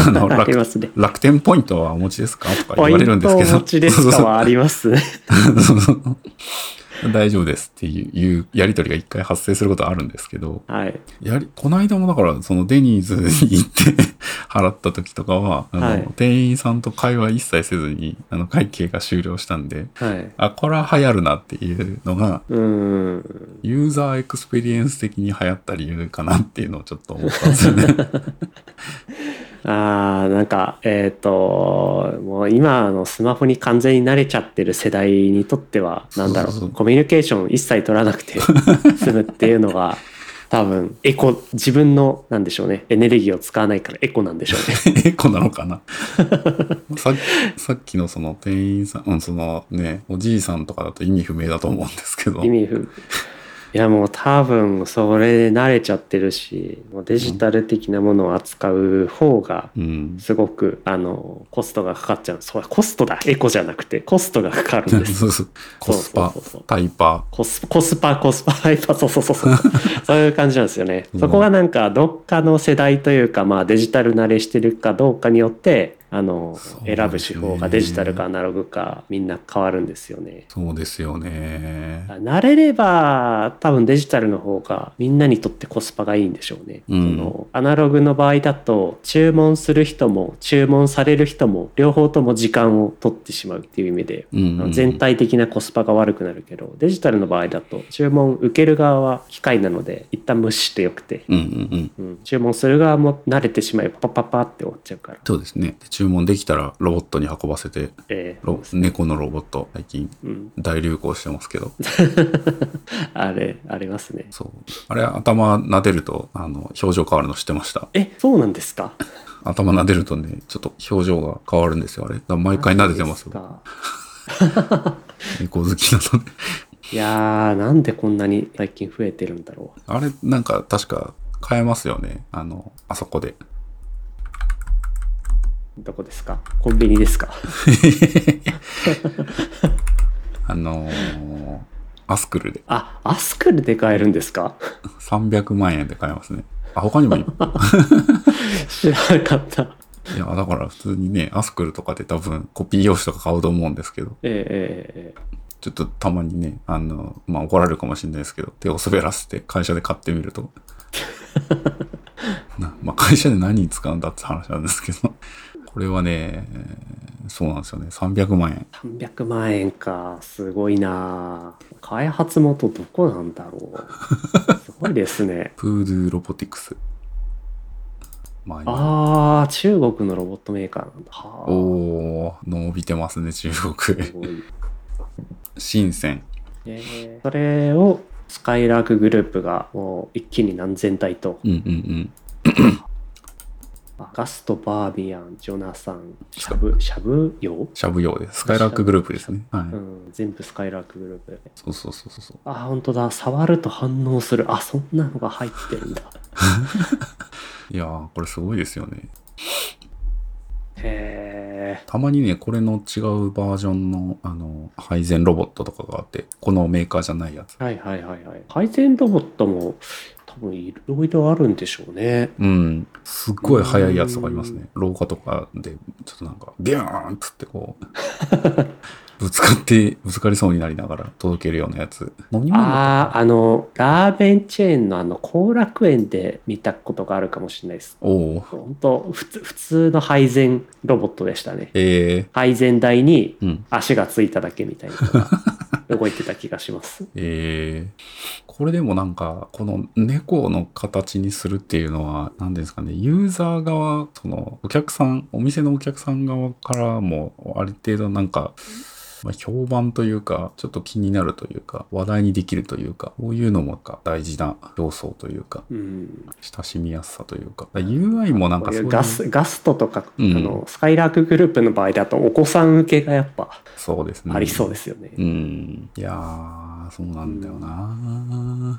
あの楽ね。楽天ポイントはお持ちですか？とか言われるんンですけど。トお持ちですか？はあります [laughs] 大丈夫ですっていうやりとりが一回発生することはあるんですけど、はい。やり、この間もだから、そのデニーズに行って [laughs] 払った時とかは、あの、はい店員さんと会話一切せずに、あの、会計が終了したんで、はい。あ、これは流行るなっていうのが、うん。ユーザーエクスペリエンス的に流行った理由かなっていうのをちょっと思ったんですよね。[laughs] ああ、なんか、えっ、と、もう今のスマホに完全に慣れちゃってる世代にとっては、なんだろう、コミュニケーション一切取らなくて [laughs] 済むっていうのが、多分、エコ、自分の、なんでしょうね、エネルギーを使わないからエコなんでしょうね。[laughs] エコなのかな？[laughs] ささっきのその店員さん、うん、そのね、おじいさんとかだと意味不明だと思うんですけど意。味不いやもう多分それで慣れちゃってるしもうデジタル的なものを扱う方がうん。すごくあのコストがかかっちゃう。そうコストだ。エコじゃなくてコストがかかるんです。[laughs] そうそう。コスパタイパコスコスパコスパハイパー。そうそうそうそう。[laughs] そういう感じなんですよね。うん。そこがなんかどっかの世代というかまあデジタル慣れしてるかどうかによってあの、ね選ぶ手法がデジタルかアナログかみんな変わるんですよねー。そうですよね。慣れれば多分デジタルの方がみんなにとってコスパがいいんでしょうね。うんそのアナログの場合だと注文する人も注文される人も両方とも時間を取ってしまうっていう意味で、うんうんうん全体的なコスパが悪くなるけどデジタルの場合だと注文受ける側は機械なので一旦無視してよくて、うん。うん注文する側も慣れてしまえばパッパッパって終わっちゃうから。そうですね。で注文できたらロボットに運ばせて、えーロ猫のロボット、最近うん、大流行してますけど。[laughs] あれありますね。そう。あれ、頭撫でると、あの、表情変わるの知ってました？えそうなんですか？頭撫でるとね、ちょっと表情が変わるんですよ、あれ。毎回撫でてますよ。か猫好きなので。[laughs] いやーなんでこんなに最近増えてるんだろうあれ、なんか確か買えますよね。あの、あそこで。どこですか？コンビニですか？[laughs] あのーアスクルで。あアスクルで買えるんですか？300万円で買えますね。あ、他にもい [laughs] 知らなかった。いや、だから普通にね、アスクルとかで多分コピー用紙とか買うと思うんですけど、ええええ。ちょっとたまにね、あの、まあ、怒られるかもしれないですけど、手を滑らせて会社で買ってみると。[laughs] なまあ、会社で何に使うんだって話なんですけど、これはね、そうなんですよね、300万円。300万円か。すごいな。開発元どこなんだろう。[laughs] すごいですね。プードゥロボティクス。まあ、今ああ中国のロボットメーカーなんだ。はあ。おー、伸びてますね、中国。すごい。深セン。えー。それをスカイラークグループがもう一気に何千台とうんうんうん。あガスト、バービアン、ジョナサン、シャブ、シャブ？用？しゃぶ用です。スカイラックグループですね。はい。うん、全部スカイラークグループで。そうそうそうそうそう。あ、本当だ。触ると反応する。あ、そんなのが入ってるんだ。[laughs] いやー、これすごいですよね。へえ。たまにね、これの違うバージョンの、あの、配膳ロボットとかがあって、このメーカーじゃないやつ。はいはいはいはい。配膳ロボットも多分いろいろあるんでしょうね。うん。すっごい速いやつとかありますね。廊下とかで、ちょっとなんか、ビューンっつってこう、[laughs] ぶつかって、ぶつかりそうになりながら届けるようなやつ。ああ、あの、ラーメンチェーンのあの、後楽園で見たことがあるかもしれないです。おお。本当普通、普通の配膳ロボットでしたね。え配膳台にー、うん。足がついただけみたいなのが [laughs] 動いてた気がします。えー、これでもなんか、この猫の形にするっていうのは、何ですかね、ユーザー側、その、お客さん、お店のお客さん側からも、ある程度なんか、まあ、評判というか、ちょっと気になるというか、話題にできるというか、こういうのもなんか大事な要素というか、うん。親しみやすさというか、だから UI もなんかそういうガス、ガストとか、うんあの、スカイラークグループの場合だとお子さん向けがやっぱそうですね。ありそうですよね。うん。いやー、そうなんだよな、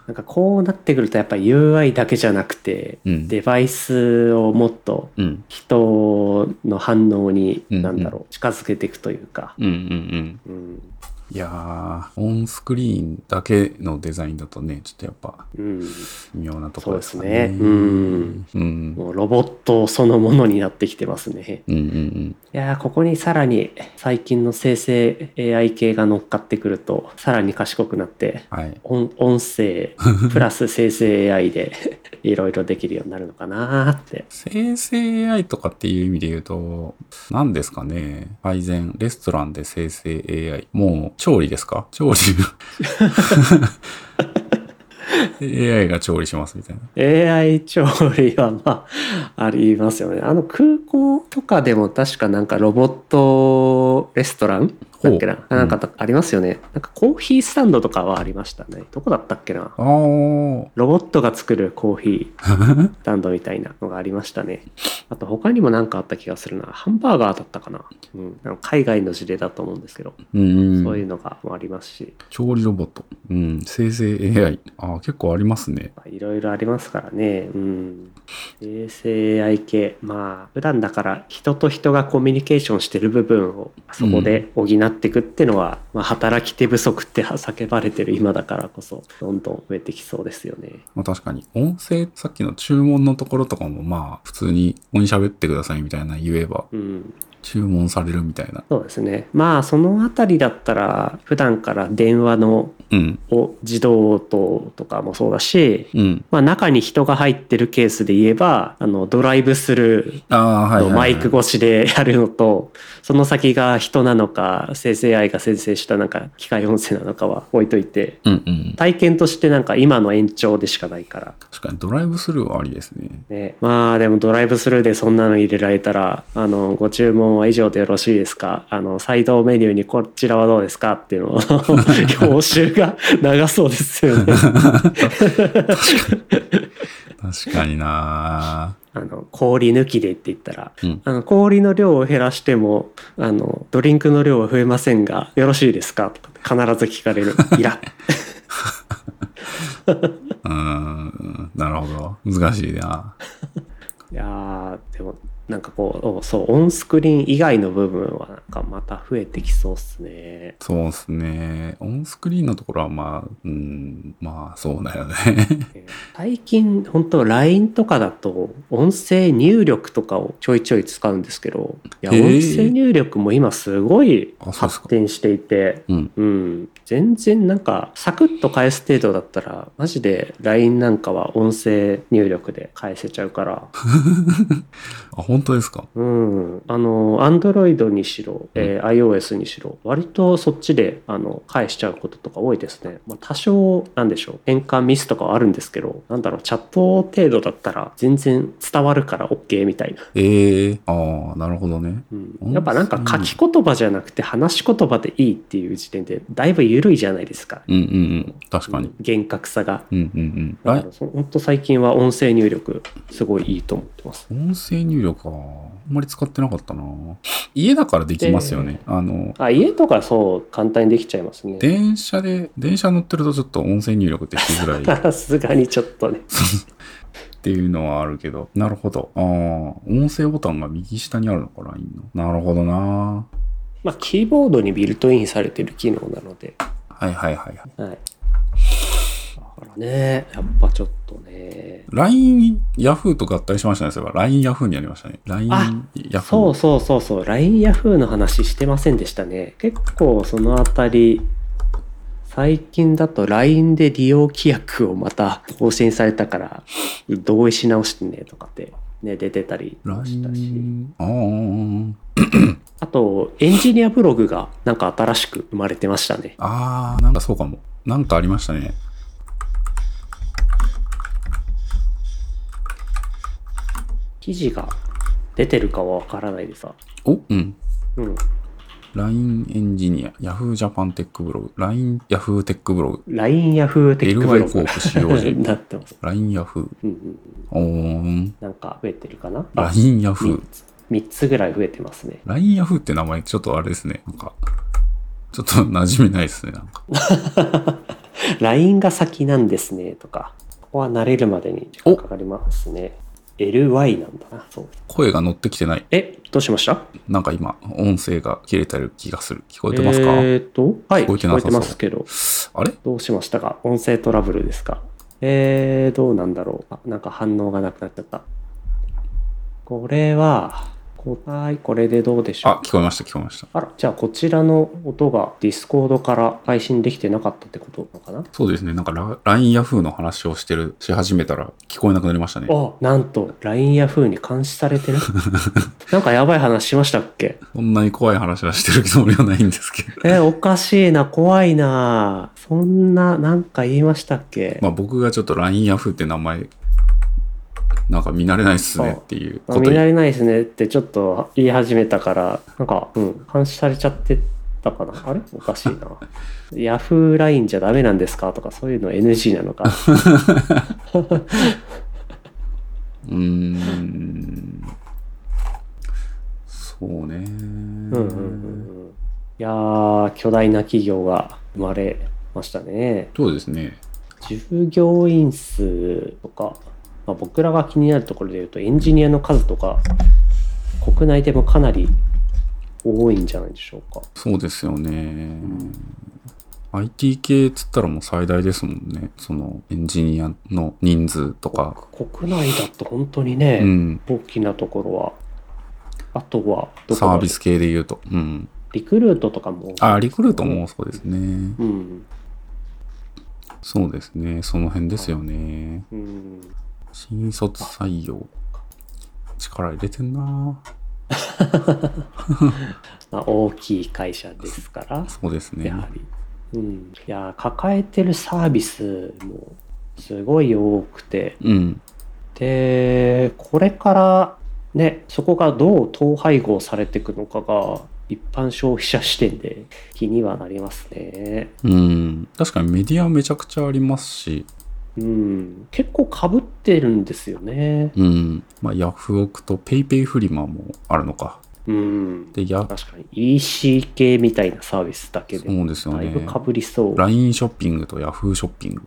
なんかこうなってくるとやっぱり UI だけじゃなくて、うん。デバイスをもっとうん。人の反応に、うんなんだろう、近づけていくというか、うんうんうん。うん、いやー、オンスクリーンだけのデザインだとね、ちょっとやっぱうん、微妙なところですかね。そうですねうん。うん。もうロボットそのものになってきてますね。うんうんいやーここにさらに最近の生成 AI 系が乗っかってくると、さらに賢くなって、うん。はい。音音声 [laughs] プラス生成 AI で [laughs] いろいろできるようになるのかなーって。生成 AI とかっていう意味で言うと、何ですかね改善、レストランで生成 AI。もう、調理ですか？調理。[laughs] AI が調理しますみたいな。AI 調理はまあありますよね。あの空港とかでも確かなんかロボットレストランだっけな？ほうなんかありますよね。なんかコーヒースタンドとかはありましたね。どこだったっけな？ロボットが作るコーヒー [laughs] スタンドみたいなのがありましたね。あと他にも何かあった気がするな。ハンバーガーだったかな？うん、あの海外の事例だと思うんですけど、うん。そういうのがありますし、調理ロボット。うん。生成 AI。ああ、結構ありますね。まあいろいろありますからね。うん。生成 AI 系。まあ、普段だから人と人がコミュニケーションしてる部分をそこで補っていくっていうのは、まあ、働き手不足って叫ばれてる今だからこそ、どんどん増えてきそうですよね。まあ確かに。音声、さっきの注文のところとかもまあ普通にここに喋ってくださいみたいな言えばうん。注文されるみたいな。そうですね。まあ、そのあたりだったら、普段から電話のうん。お自動応答とかもそうだし、うん。まあ、中に人が入ってるケースで言えば、あの、ドライブスルーああ、はいはい、はい。マイク越しでやるのと、その先が人なのか、生成 AI が生成したなんか機械音声なのかは置いといて、うんうん。体験としてなんか今の延長でしかないから。確かにドライブスルーはありですね。ね、まあでもドライブスルーでそんなの入れられたら、あの、ご注文は以上でよろしいですか？あの、サイドメニューにこちらはどうですか？っていうのを、報酬が長そうですよね。確かになあの、氷抜きでって言ったら、うんあの氷の量を減らしても、あの、ドリンクの量は増えませんが、よろしいですか？とか必ず聞かれる。いら。[laughs] うーん。なるほど。難しいな。いやーでも、なんかこう、そう、オンスクリーン以外の部分は、なんかまた増えてきそうっすね。そうですね。オンスクリーンのところはまあ、うん、まあそうだよね。最近、本当 LINE とかだと、音声入力とかをちょいちょい使うんですけど、いや、音声入力も今すごい発展していて、うん。うん、全然なんかサクッと返す程度だったらマジで LINE なんかは音声入力で返せちゃうから。[laughs] あ、本当ですか？うん。あの Android にしろ、えー iOS にしろ割とそっちであの返しちゃうこととか多いですね、まあ、多少なんでしょう変換ミスとかはあるんですけどなんだろうチャット程度だったら全然伝わるから OK みたいな、ええああ、なるほどね。うん、やっぱなんか書き言葉じゃなくて話し言葉でいいっていう時点でだいぶ緩いじゃないですかうんうんうん。確かに。厳格さがうんうんうん。だあからそ本当最近は音声入力すごいいいと思ってます。音声入力か。あんまり使ってなかったな。家だからできますよね。あの、あ家とかそう簡単にできちゃいますね。電車で、電車乗ってるとちょっと音声入力ってしづらいっ [laughs] さすがにちょっとね。[laughs] ていうのはあるけど。なるほど。ああ、音声ボタンが右下にあるのかな、いいの。なるほどな。まあキーボードにビルトインされてる機能なので。はいはいはいはい。はい。だからね、やっぱちょっとね。LINE、Yahoo と合体しましたね。そういえば LINE、Yahoo にありましたね。LINE、あ Yahoo。そうそうそうそう。LINE ヤフーの話してませんでしたね。結構そのあたり、最近だと LINE で利用規約をまた更新されたから、同意し直してねとかってね、出てたりしたし。ああ、あと、エンジニアブログがなんか新しく生まれてましたね。あー、なんかそうかも。なんかありましたね。記事が出てるかはわからないでさ。お？うん。うん。LINE エンジニア、Yahoo Japan テックブログ、LINE Yahoo テックブログ、LINE ヤフーテックブロ LY コグープ使用時なってます。LINE Yahoo、うんうん。おーん、なんか増えてるかな？あ LINE Yahoo 3。つ3つぐらい増えてますね。LINE Yahoo って名前ちょっとあれですね。なんか、ちょっと馴染みないですね。なんか。[laughs] LINE が先なんですねとか、ここは慣れるまでに時間かかりますね。LY なんだな。そう。声が乗ってきてない。え、どうしました？なんか今、音声が切れてる気がする。聞こえてますか、えーと、はい、聞こえて聞こえてますけど、あれ？どうしましたか？音声トラブルですか？えー、どうなんだろうあ、なんか反応がなくなっちゃった。これは、答え、これでどうでしょうあ、聞こえました、聞こえました。あら、じゃあこちらの音がディスコードから配信できてなかったってことなのかな？そうですね。なんかラ LINE Yahoo の話をしてる、し始めたら聞こえなくなりましたね。あ、なんと、LINE や風に監視されてる？[laughs] なんかやばい話しましたっけ？そんなに怖い話はしてるつもりはないんですけど。え、おかしいな、怖いな。そんな、なんか言いましたっけ、まあ僕がちょっと LINE Yahoo って名前、なんか見慣れないっすねっていうあこと言見慣れないですねってちょっと言い始めたから、なんか、うん、監視されちゃってたかな？あれ？おかしいな。[laughs] ヤフー LINE じゃダメなんですか？とかそういうの NG なのか？うーん。そうね。うんうんうんうん。いやー、巨大な企業が生まれましたね。そうですね。従業員数とか、まあ、僕らが気になるところで言うとエンジニアの数とか国内でもかなり多いんじゃないでしょうか。そうですよね。IT 系っつったらもう最大ですもんね。そのエンジニアの人数とか。国内だと本当にね、うん。大きなところはあとはサービス系で言うと。うん。リクルートとかもあ、リクルートもそうですね。うん、そうですね。その辺ですよね。うん、新卒採用。力入れてんな [laughs] まあ、大きい会社ですからそうですねや。はり、うん、いや抱えてるサービスもすごい多くてうん。でこれからねそこがどう統廃合されていくのかが一般消費者視点で気にはなりますね。うん。確かにメディアめちゃくちゃありますし、うん、結構かぶってるんですよね。うん。まあ、ヤフオクとペイペイフリマもあるのか。うん、で、ヤ、確かに EC 系みたいなサービスだけでそうですよねだいぶ。かぶりそう。LINE ショッピングと Yahoo ショッピング。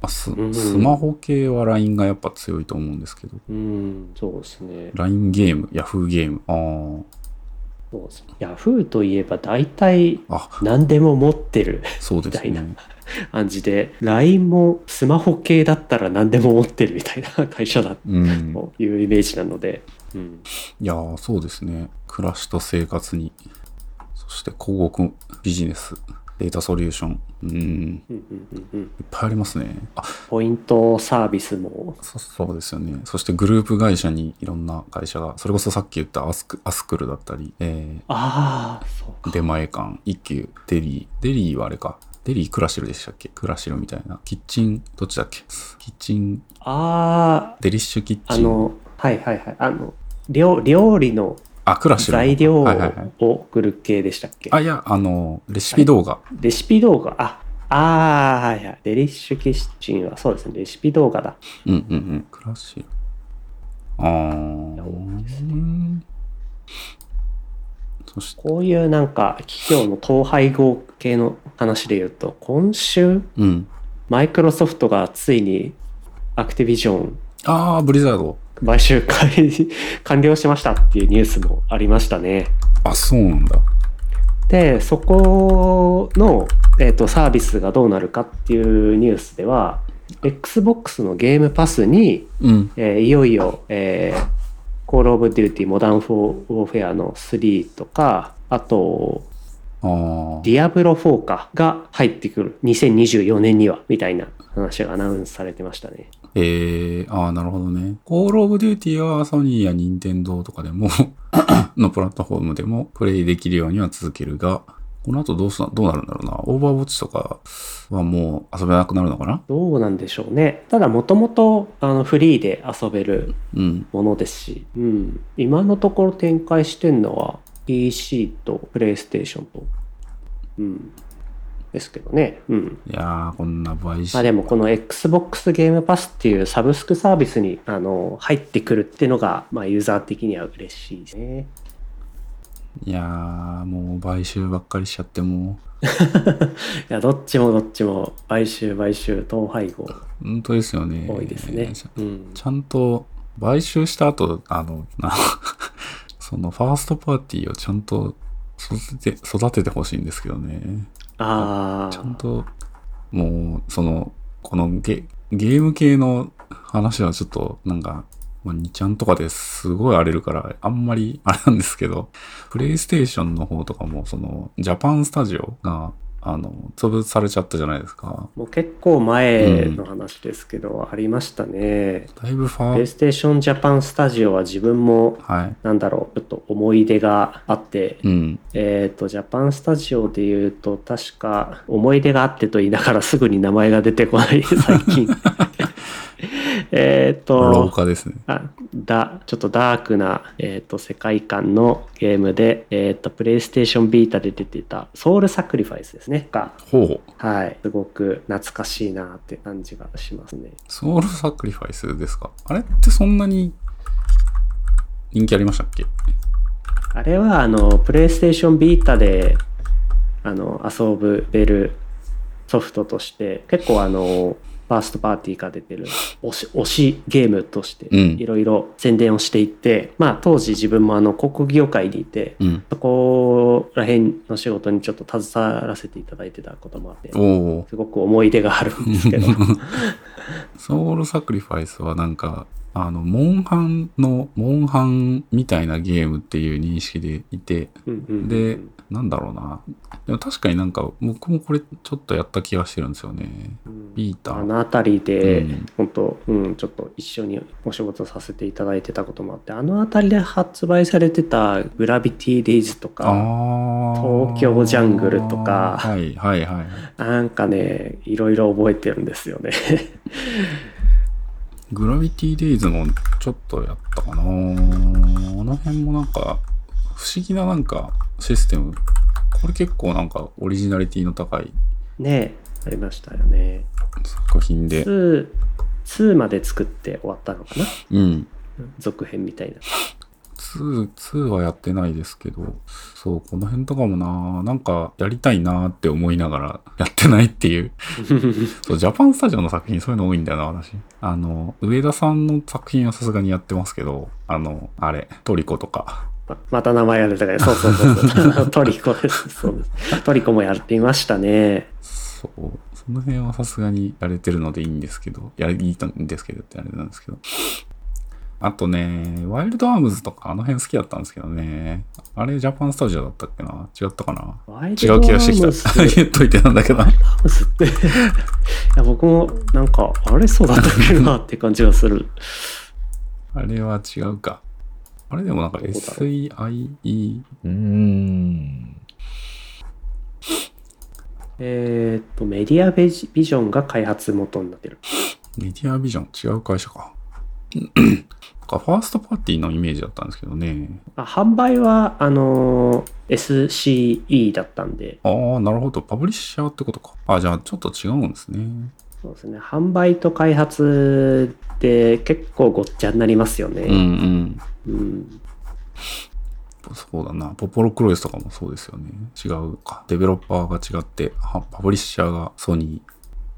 まあスうんスマホ系は LINE がやっぱ強いと思うんですけど。うん、そうですね。LINE ゲーム、Yahoo ゲーム。あそうですヤフーといえば大体あ。あ、何でも持ってるそうですみたいね。感じで、LINE もスマホ系だったら何でも持ってるみたいな [laughs] 会社だうん。というイメージなので、うん、いやー、そうですね。暮らしと生活に。そして広告ビジネス、データソリューション。うん。いっうんうんうんうんぱいありますね。あ、ポイントサービスも、そそうですよね。そしてグループ会社にいろんな会社が、それこそさっき言ったアスクアスクルだったり、えああ、そう出前館、一休、デリー。デリーはあれか。デリークラシルでしたっけ？クラシルみたいな。キッチン、どっちだっけ？キッチン、あデリッシュキッあ、あチン。の、はいはいはい。あの、料料理のあ、クラシル。材料をはいはいはい。送る系でしたっけ？あ、いや、あの、レシピ動画。レシピ動画、あ、ああ、はいはい。デリッシュキッチンはそうですね、レシピ動画だ。うんうんうん。クラシル。あー。多いですうんそして、こういうなんか企業の統廃合系の話で言うと、今週、うん。マイクロソフトがついにアクティビジョンあー、ブリザード。買収開 [laughs] 完了しましたっていうニュースもありましたね。あ、そうなんだ。で、そこの、えー、とサービスがどうなるかっていうニュースでは、Xbox のゲームパスに、うん。えーいよいよ、えー、Call of Duty Modern Warfare の3とか、あと、ディアブロ4かが入ってくる2024年にはみたいな話がアナウンスされてましたね。えー、ああ、なるほどね。コールオブデューティーはソニーや任天堂とかでも [coughs] のプラットフォームでもプレイできるようには続けるが、この後どうすどうなるんだろうな。オーバーウォッチとかはもう遊べなくなるのかな？どうなんでしょうね。ただもともとあのフリーで遊べるうん。ものですし、うん、今のところ展開してるのは PC とプレイステーションと、うん、ですけどね。うん。いやー、こんな買収。まあでもこの Xbox ゲームパスっていうサブスクサービスにあの入ってくるっていうのが、まあユーザー的には嬉しいですね。いやー、もう買収ばっかりしちゃっても [laughs] いや、どっちもどっちも買収買収統廃合う、本当ですよね。多いですね。ちうん。ちゃんと買収した後、あの、な [laughs] そのファーストパーティーをちゃんと育てて、育ててほしいんですけどね。ああ、ちゃんと、もう、その、このゲゲーム系の話はちょっと、なんか、まあ、2ちゃんとかですごい荒れるから、あんまりあれなんですけど、プレイステーションの方とかも、その、ジャパンスタジオが、あの、潰されちゃったじゃないですか。もう結構前の話ですけど、ありましたね。だいぶフプレイァー、ステーションジャパンスタジオは自分も、はい。なんだろう、ちょっと思い出があって、うん。えっ、と、ジャパンスタジオで言うと、確か、思い出があってと言いながらすぐに名前が出てこない、最近。[laughs] [laughs] えっ廊と、下ですね。あだちょっとダークな、えー、と世界観のゲームで、えー、とプレイステーションビータで出てたソウルサクリファイスですねが、ほう。はい、すごく懐かしいなって感じがしますね。ソウルサクリファイスですか？あれってそんなに人気ありましたっけ？あれはあのプレイステーションビータであの遊ぶべるソフトとして結構あのファーストパーティーが出てる推し推しゲームとしてうんいろいろ宣伝をしていって、まあ当時自分もあの広告業界にいて、うん。そこら辺の仕事にちょっと携わらせていただいてたこともあって。すごく思い出があるんですけど。[laughs] ソウルサクリファイスはなんか、あの、モンハンの、モンハンみたいなゲームっていう認識でいて、で、なんだろうな。でも確かになんか、僕もこれちょっとやった気がしてるんですよね。ビータあの辺りで、うん本当、うん、ちょっと一緒にお仕事させていただいてたこともあって、あの辺りで発売されてたグラビティデイズとか、ああ。東京ジャングルとかはいはいはい。なんかね、いろいろ覚えてるんですよね。グラビティデイズもちょっとやったかなあの辺もなんか、不思議ななんかシステム。これ結構なんかオリジナリティの高いねありましたよね。作品で。2、2まで作って終わったのかなうん。続編みたいな。2、2はやってないですけど、そう、この辺とかもな、なんかやりたいなって思いながらやってないっていう。[laughs] そう、ジャパンスタジオの作品そういうの多いんだよな、私。あの、上田さんの作品はさすがにやってますけど、あの、あれ、トリコとか。ままた名前が出たから、そうそうそうそう。[laughs] トリコです。そうです。トリコもやっていましたね。そう。その辺はさすがにやれてるのでいいんですけど、やりいいんですけどってあれなんですけど。あとね、ワイルドアームズとかあの辺好きだったんですけどね。あれジャパンスタジオだったっけな？違ったかな？ワイ違う気がしてきた。[laughs] 言っといてなんだけど。ハウスって。[laughs] いや、僕もなんか、あれそうだったっけなって感じがする。あれは違うか。あれでもなんか SEIE、うーん。えーっと、メディアビジョンが開発元になってる。メディアビジョン？違う会社か。[clears throat] ファーストパーティーのイメージだったんですけどね。あ販売は、あのー SCE だったんで、ああ、なるほど。パブリッシャーってことか。あじゃあちょっと違うんですね。そうですね。販売と開発で結構ごっちゃになりますよね。うんうん。うんそうだな。ポポロクロイスとかもそうですよね。違うか。デベロッパーが違って、はパブリッシャーがソニー。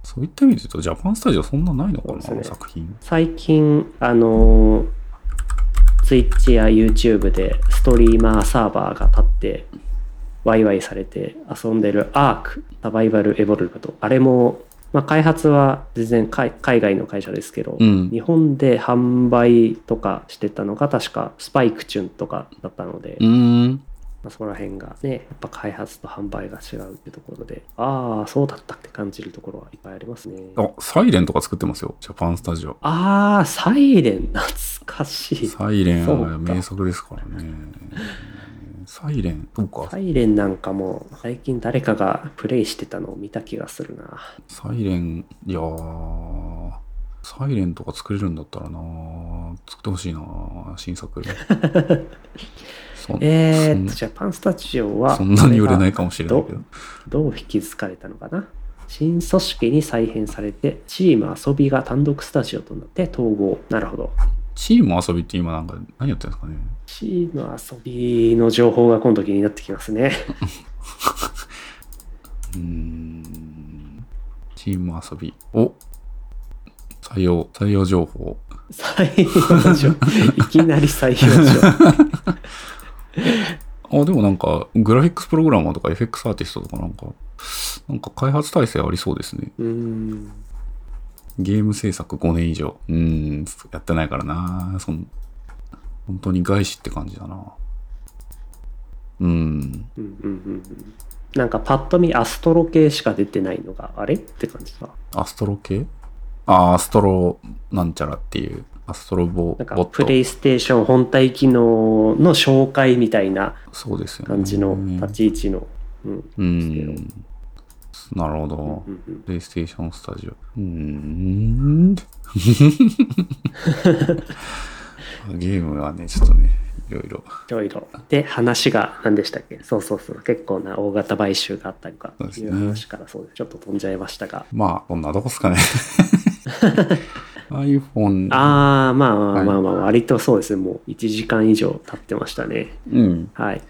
そういった意味で言うと、ジャパンスタジオそんなないのかな、ね作品。最近、あのー、Twitch や YouTube でストリーマーサーバーが立って、ワイワイされて遊んでる ARK、サバイバルエボルブと、あれも、まあ、開発は全然海海外の会社ですけど、うん。日本で販売とかしてたのが確かスパイクチュンとかだったので、うーん。まあ、そこら辺がね、やっぱ開発と販売が違うってところで、ああ、そうだったって感じるところはいっぱいありますね。あ、サイレンとか作ってますよ。ジャパンスタジオ。ああ、サイレン、懐かしい。サイレンは名作ですからね。サイレン、そうか。サイレンなんかも最近誰かがプレイしてたのを見た気がするな。サイレン、いやー、サイレンとか作れるんだったらな作ってほしいな新作。[laughs] そえー、っと、そジャパンスタジオは、んそんなに売れないかもしれないけど。どう引き継がれたのかな？新組織に再編されて、チーム遊びが単独スタジオとなって統合。なるほど。チーム遊びって今なんか何やってるんですかね？チーム遊びの情報が今度気になってきますね。[laughs] うーん。チーム遊び。お採用、採用情報。採用状。いきなり採用状。[laughs] [laughs] あ、でもなんか、グラフィックスプログラマーとか FX アーティストとかなんか、なんか開発体制ありそうですね。うーん。ゲーム制作5年以上。うーん、やってないからな。そん本当に外資って感じだな。うーん。うんうんうんうん。なんかパッと見アストロ系しか出てないのがあれって感じだ。アストロ系？あ、アストロなんちゃらっていう、アストロボなんかボット。プレイステーション本体機能の紹介みたいなそうですよね。感じの立ち位置の。うん。うーん。なるほど。うんうんプレイステーションスタジオ。うーん。[laughs] ゲームはね、ちょっとね、いろいろ。いろいろ。で、話が何でしたっけ？そうそうそう。結構な大型買収があったりとかいう話からそうです。ちょっと飛んじゃいましたが。まあ、こんなとこっすかね。[laughs] iPhone。あー、まあまはいあまあまあ、割とそうですね。もう1時間以上経ってましたね。うん。はい。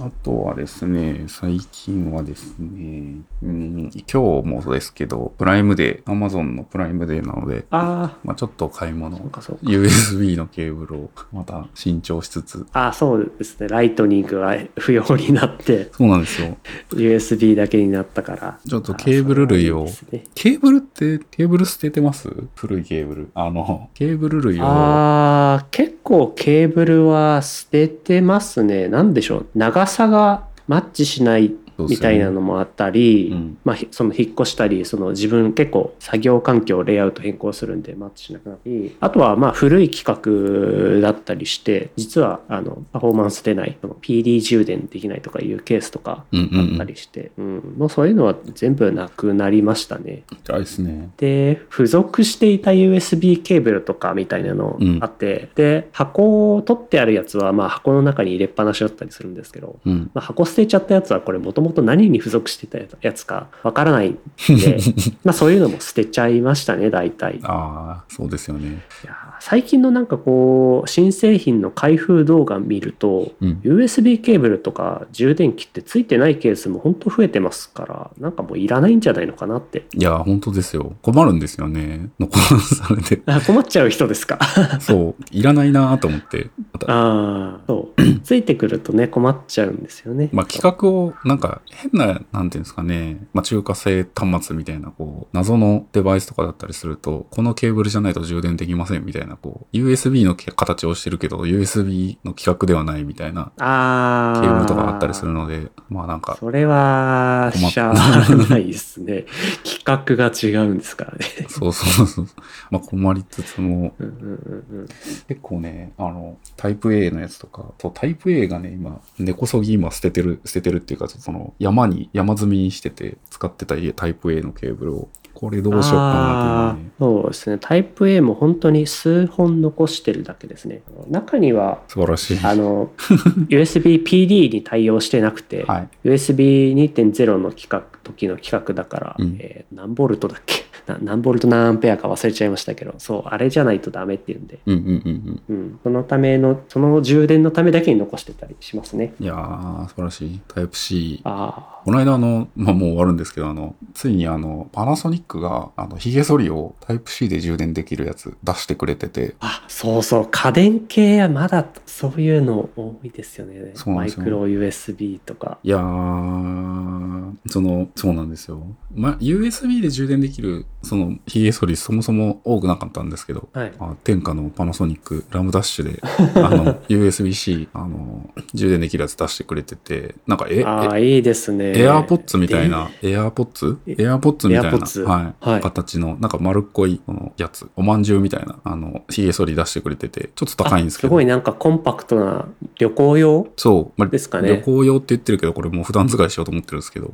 あとはですね、最近はですね、うん、今日もそうですけど、プライムデー、Amazon のプライムデーなので、あまあちょっと買い物。USB のケーブルをまた新調しつつ、あー、そうですね。ライトニングが不要になって、そうなんですよ。USB だけになったから。ちょっとケーブル類をねケーブルって、ケーブル捨ててます？古いケーブル。あの、ケーブル類を、あー結構構ケーブルは捨ててますね。なんでしょう。長さがマッチしないみたいなのもあったり、うんまあ、ひその引っ越したりその自分結構作業環境レイアウト変更するんでマッチしなくなりあとはまあ古い規格だったりして実はあのパフォーマンス出ないその PD 充電できないとかいうケースとかうんうんうん。あったりして、うんもうそういうのは全部なくなりましたね。ですね。で付属していた USB ケーブルとかみたいなのあって、で箱を取ってあるやつはまあ箱の中に入れっぱなしだったりするんですけど、うん。まあ、箱捨てちゃったやつはこれもともと何に付属してたやつかわからないんで [laughs] まあそういうのも捨てちゃいましたね大体。いああ、そうですよね。や最近のなんかこう新製品の開封動画見ると、うん。USB ケーブルとか充電器ってついてないケースも本当増えてますからなんかもういらないんじゃないのかなっていや、本当ですよ。困るんですよね。残されて。あ困っちゃう人ですか [laughs] そう。いらないなと思って。ああそう [clears throat] ついてくるとね困っちゃうんですよねまあ、企画を、なんか、変な、なんていうんですかね、まあ、中華製端末みたいな、こう、謎のデバイスとかだったりすると、このケーブルじゃないと充電できませんみたいな、こう、USB の形をしてるけど、USB の規格ではないみたいな、ケーブルとかあったりするので、まあなんか、それはしゃあないですね。規格が違うんですからね。そうそうそう。まあ困りつつも、うんうんうんうん。結構ね、あの、タイプ A のやつとか、そう、タイプ A がね、今、根こそぎ今捨ててる、捨ててるっていうか、その、山に、山積みにしてて、使ってた家タイプ A のケーブルを、これどうしようかなっていうね。そうですねタイプ A も本当に数本残してるだけですね中には素晴らしい。あの [laughs] USB-PD に対応してなくて、はい。USB2.0 の規格時の規格だから、うんえー何ボルトだっけ？な何ボルト何アンペアか忘れちゃいましたけどそうあれじゃないとダメっていうんで、うんうんうんうん、そのためのその充電のためだけに残してたりしますね。うん。いやー、素晴らしい。タイプ C。あこの間あの、まあ、もう終わるんですけど、あの、ついにあの、パナソニックが、あの、髭剃りをタイプ C で充電できるやつ出してくれてて、あそうそう。家電系はまだそういうの多いですよね。そうなんですよ。マイクロ USB とか。いやー、その、そうなんですよ。ま、USB で充電できる、その、ヒゲ剃りそもそも多くなかったんですけど、はい。あ天下のパナソニックラムダッシュで、[laughs] あの、USB-C、あの、充電できるやつ出してくれてて、なんか、え、ああ、いいですね。エアーポッツみたいな、エアーポッツ？エアーポッツみたいな、はい、はい。形の、なんか丸っこいこのやつ、おまんじゅうみたいな、あの、ヒゲ剃り出してくれてて、ちょっと高いんですけど。あすごいなんかコンパクトな旅行用？そう、まあですかね。旅行用って言ってるけど、これもう普段使いしようと思ってるんですけど、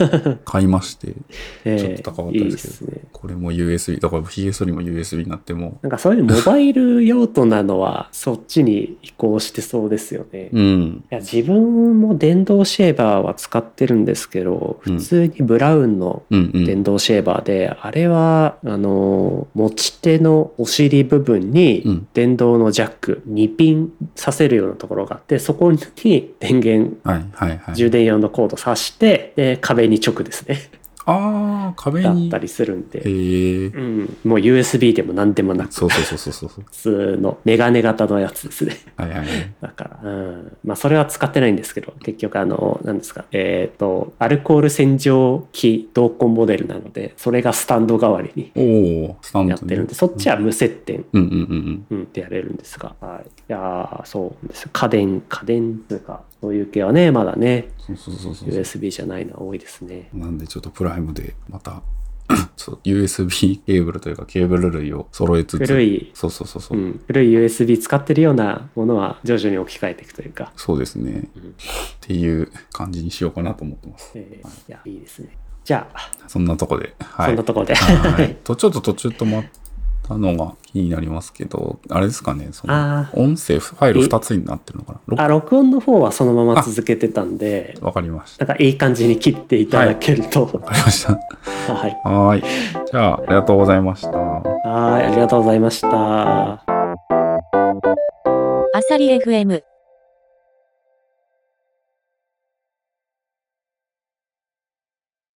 [laughs] 買いまして、えちょっと高かったいいでですすけど、ね。これも USB、だからヒゲ剃りも USB になっても、なんかそういうモバイル用途なのはそっちに移行してそうですよね。いうん、や自分も電動シェーバーは使ってるんですけど、うん普通にブラウンのうん、うん。電動シェーバーで、あれは、あの、持ち手のお尻部分うにん電動のジャック2ピンさせるようなところがあって、そこに電源、はい、はい、はい。充電用のコード挿して、で、壁に直ですね。ああ、壁に。だったりするんへで、えうん、もう USB でも何でもなく、そうそうそうそうそう。普通のメガネ型のやつですね。はいはいはい。だから、うん。まあ、それは使ってないんですけど、結局、あの、何ですか、えっ、と、アルコール洗浄機同梱モデルなので、それがスタンド代わりにおおスタンドねやってるんで、そっちは無接点。うんうんうんうん、ってやれるんですが、はい。いやーそうですよ。家電、家電というか、そういう系はね、まだね、うん。そうそうそうそう。USB じゃないのは多いですね。なんでちょっとプライムでまた、ちょっと USB ケーブルというかケーブル類を揃えつつ。古い、そうそうそうそうう。ん、古い USB 使ってるようなものは徐々に置き換えていくというか、そうですね、うんっていう感じにしようかなと思ってます。えーいや、いいですね。じゃあ、そんなとこで。はい。そんなところで。はい。[laughs] と、ちょっと途中止まったのが気になりますけど、あれですかね、そのあ音声ファイル2つになってるのかな？ろあ、録音の方はそのまま続けてたんで、わかりました。なんかいい感じに切っていただけると、わかりました。[laughs] はい。はーい。じゃあ、ありがとうございました。はい、ありがとうございました。アサリ FM